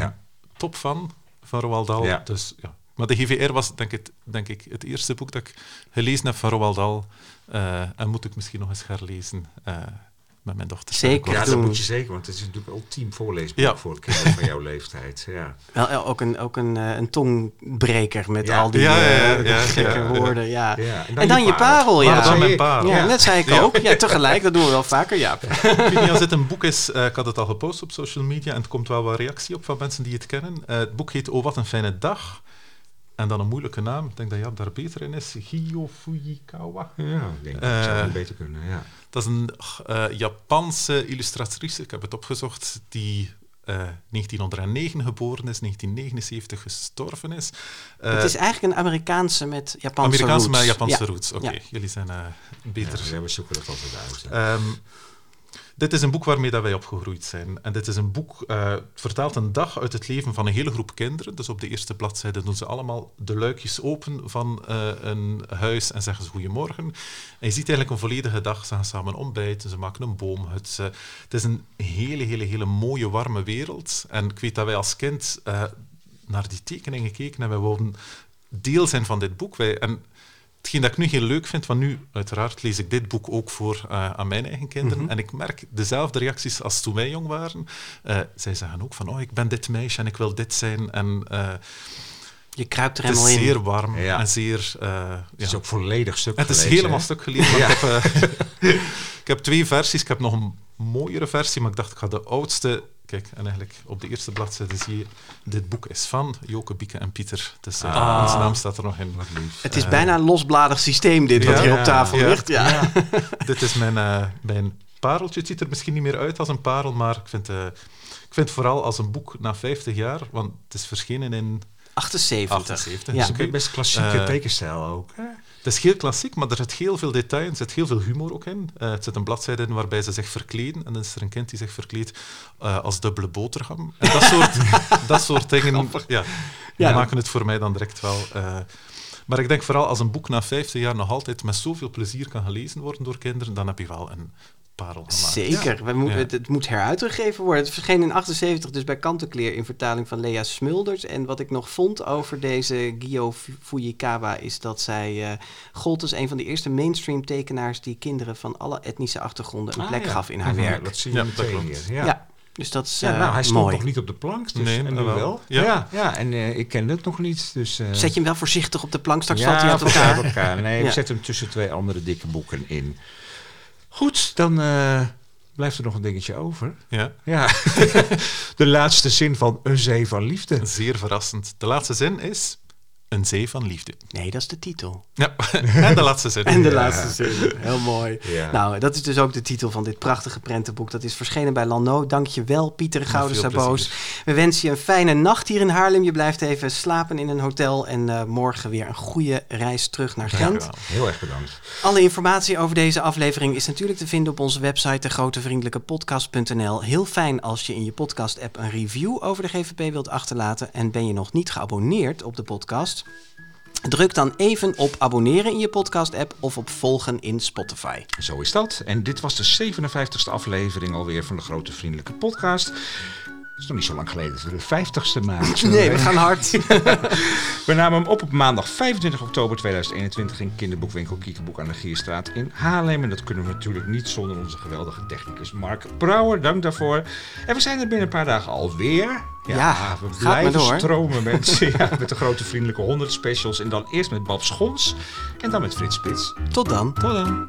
Ja. top fan van Roald Dahl. Ja. Dus, ja. Maar de GVR was denk ik, denk ik het eerste boek dat ik gelezen heb van Roald Dahl. Eh, en moet ik misschien nog eens herlezen eh, met mijn dochter. Zeker. Ja, doen. dat moet je zeker, want het is natuurlijk een ultiem voorleesboek Ja. voor kinderen van jouw leeftijd. Ja. Wel, eh, ook een, ook een, eh, een tongbreker met Ja. al die Ja, ja, ja, ja, gekke ja. woorden. Ja. Ja, En dan je parel, ja. Maar dan zei mijn ik. parel. Ja, net zei ik Ja. ook. Ja, tegelijk, dat doen we wel vaker. Ja. Ik weet niet als dit een boek is, eh, ik had het al gepost op social media en er komt wel wat reactie op van mensen die het kennen. Het boek heet Oh, wat een fijne dag. En dan een moeilijke naam, ik denk dat Jap daar beter in is. Giyo Fujikawa. Ja, ik denk dat het zou Eh, niet beter kunnen. Ja. Dat is een eh, Japanse illustratrice, ik heb het opgezocht, die eh 1909 geboren is, 1979 gestorven is. Eh, het is eigenlijk een Amerikaanse met Japanse Amerikaanse roots. met Japanse Ja. roots. Oké, Ja. jullie zijn eh, beter. Ja, we zoeken dat altijd uit. hè. Dit is een boek waarmee dat wij opgegroeid zijn. En dit is een boek, eh, het vertelt een dag uit het leven van een hele groep kinderen. Dus op de eerste bladzijde doen ze allemaal de luikjes open van eh, een huis en zeggen ze goedemorgen. En je ziet eigenlijk een volledige dag. Ze gaan samen ontbijten, ze maken een boomhut. Het is een hele, hele, hele mooie, warme wereld. En ik weet dat wij als kind eh, naar die tekeningen keken en wij wilden deel zijn van dit boek. Wij, hetgeen dat ik nu heel leuk vind, want nu uiteraard lees ik dit boek ook voor eh, aan mijn eigen kinderen. En ik merk dezelfde reacties als toen wij jong waren. Eh, zij zeggen ook van, oh, ik ben dit meisje en ik wil dit zijn. En eh, Je kruipt er het is helemaal in. zeer warm Ja. en zeer... eh, Het ja. is ook volledig stuk het is helemaal hè? stuk gelezen. Ik, heb, ik heb twee versies. Ik heb nog een mooiere versie, maar ik dacht ik ga de oudste... Kijk, en eigenlijk op de eerste bladzijde zie je... Dit boek is van Joke, Bieke en Pieter. Dus eh, Ah. onze naam staat er nog in. Het is bijna een losbladig systeem dit, wat Ja. hier op tafel Ja. ligt. Ja. Dit is mijn, eh, mijn pareltje. Het ziet er misschien niet meer uit als een parel, maar ik vind... eh, Ik vind vooral als een boek na 50 jaar, want het is verschenen in 78. 78. Ja. dus. Best klassieke Eh, tekenstijl ook. Hè? Het is heel klassiek, maar er zit heel veel detail. Er zit heel veel humor ook in. Eh, het zit een bladzijde in waarbij ze zich verkleden. En dan is er een kind die zich verkleedt eh, als dubbele boterham. En dat soort, dat soort dingen ja, Ja. maken het voor mij dan direct wel... eh, maar ik denk vooral als een boek na 50 jaar nog altijd met zoveel plezier kan gelezen worden door kinderen, dan heb je wel een parel gemaakt. Zeker. We moeten- Ja. het, het moet heruitgegeven worden. Het verscheen in 78 dus bij Kantenkleer in vertaling van Lea Smulders. En wat ik nog vond over deze Gyo Fu- Fujikawa is dat zij eh gold als een van de eerste mainstream tekenaars die kinderen van alle etnische achtergronden een Ah, plek ja. gaf in haar werk. Dat zie je Ja, dat klopt. Ja. Ja. Dus dat is Ja, eh, nou, hij stond mooi. nog niet op de plank, dus Nee, en nu wel. wel. Ja. Ja, ja, en eh, ik ken het nog niet. Dus, eh, Zet je hem wel voorzichtig op de plank, straks ja, valt hij uit elkaar. elkaar. Nee, Ja. we zetten hem tussen twee andere dikke boeken in. Goed, dan eh, blijft er nog een dingetje over. Ja, Ja, de laatste zin van Een Zee van Liefde. zeer verrassend. De laatste zin is een zee van liefde. Nee, dat is de titel. Ja, en de laatste zin. En de Ja. laatste zin. Heel mooi. Ja. Nou, dat is dus ook de titel van dit prachtige prentenboek. Dat is verschenen bij Lano. Dank je wel, Pieter Gouden veel Saboos. We wensen je een fijne nacht hier in Haarlem. Je blijft even slapen in een hotel. En eh, morgen weer een goede reis terug naar Gent. Dankjewel. Heel erg bedankt. Alle informatie over deze aflevering is natuurlijk te vinden op onze website degrotevriendelijkepodcast.nl. Heel fijn als je in je podcast-app een review over de GVP wilt achterlaten. En ben je nog niet geabonneerd op de podcast? Druk dan even op abonneren in je podcast-app of op volgen in Spotify. Zo is dat. En dit was de 57ste aflevering alweer van de Grote Vriendelijke Podcast. Het is nog niet zo lang geleden dat we de 50ste maakten. Nee, we gaan hard. We namen hem op op maandag 25 oktober 2021 in kinderboekwinkel Kiekenboek aan de Gierstraat in Haarlem. En dat kunnen we natuurlijk niet zonder onze geweldige technicus Mark Brouwer. Dank daarvoor. En we zijn er binnen een paar dagen alweer. Ja, we gaat blijven stromen mensen. ja, met de grote vriendelijke 100 specials. En dan eerst met Bab Schons en dan met Frits Spits. Tot dan. Tot dan.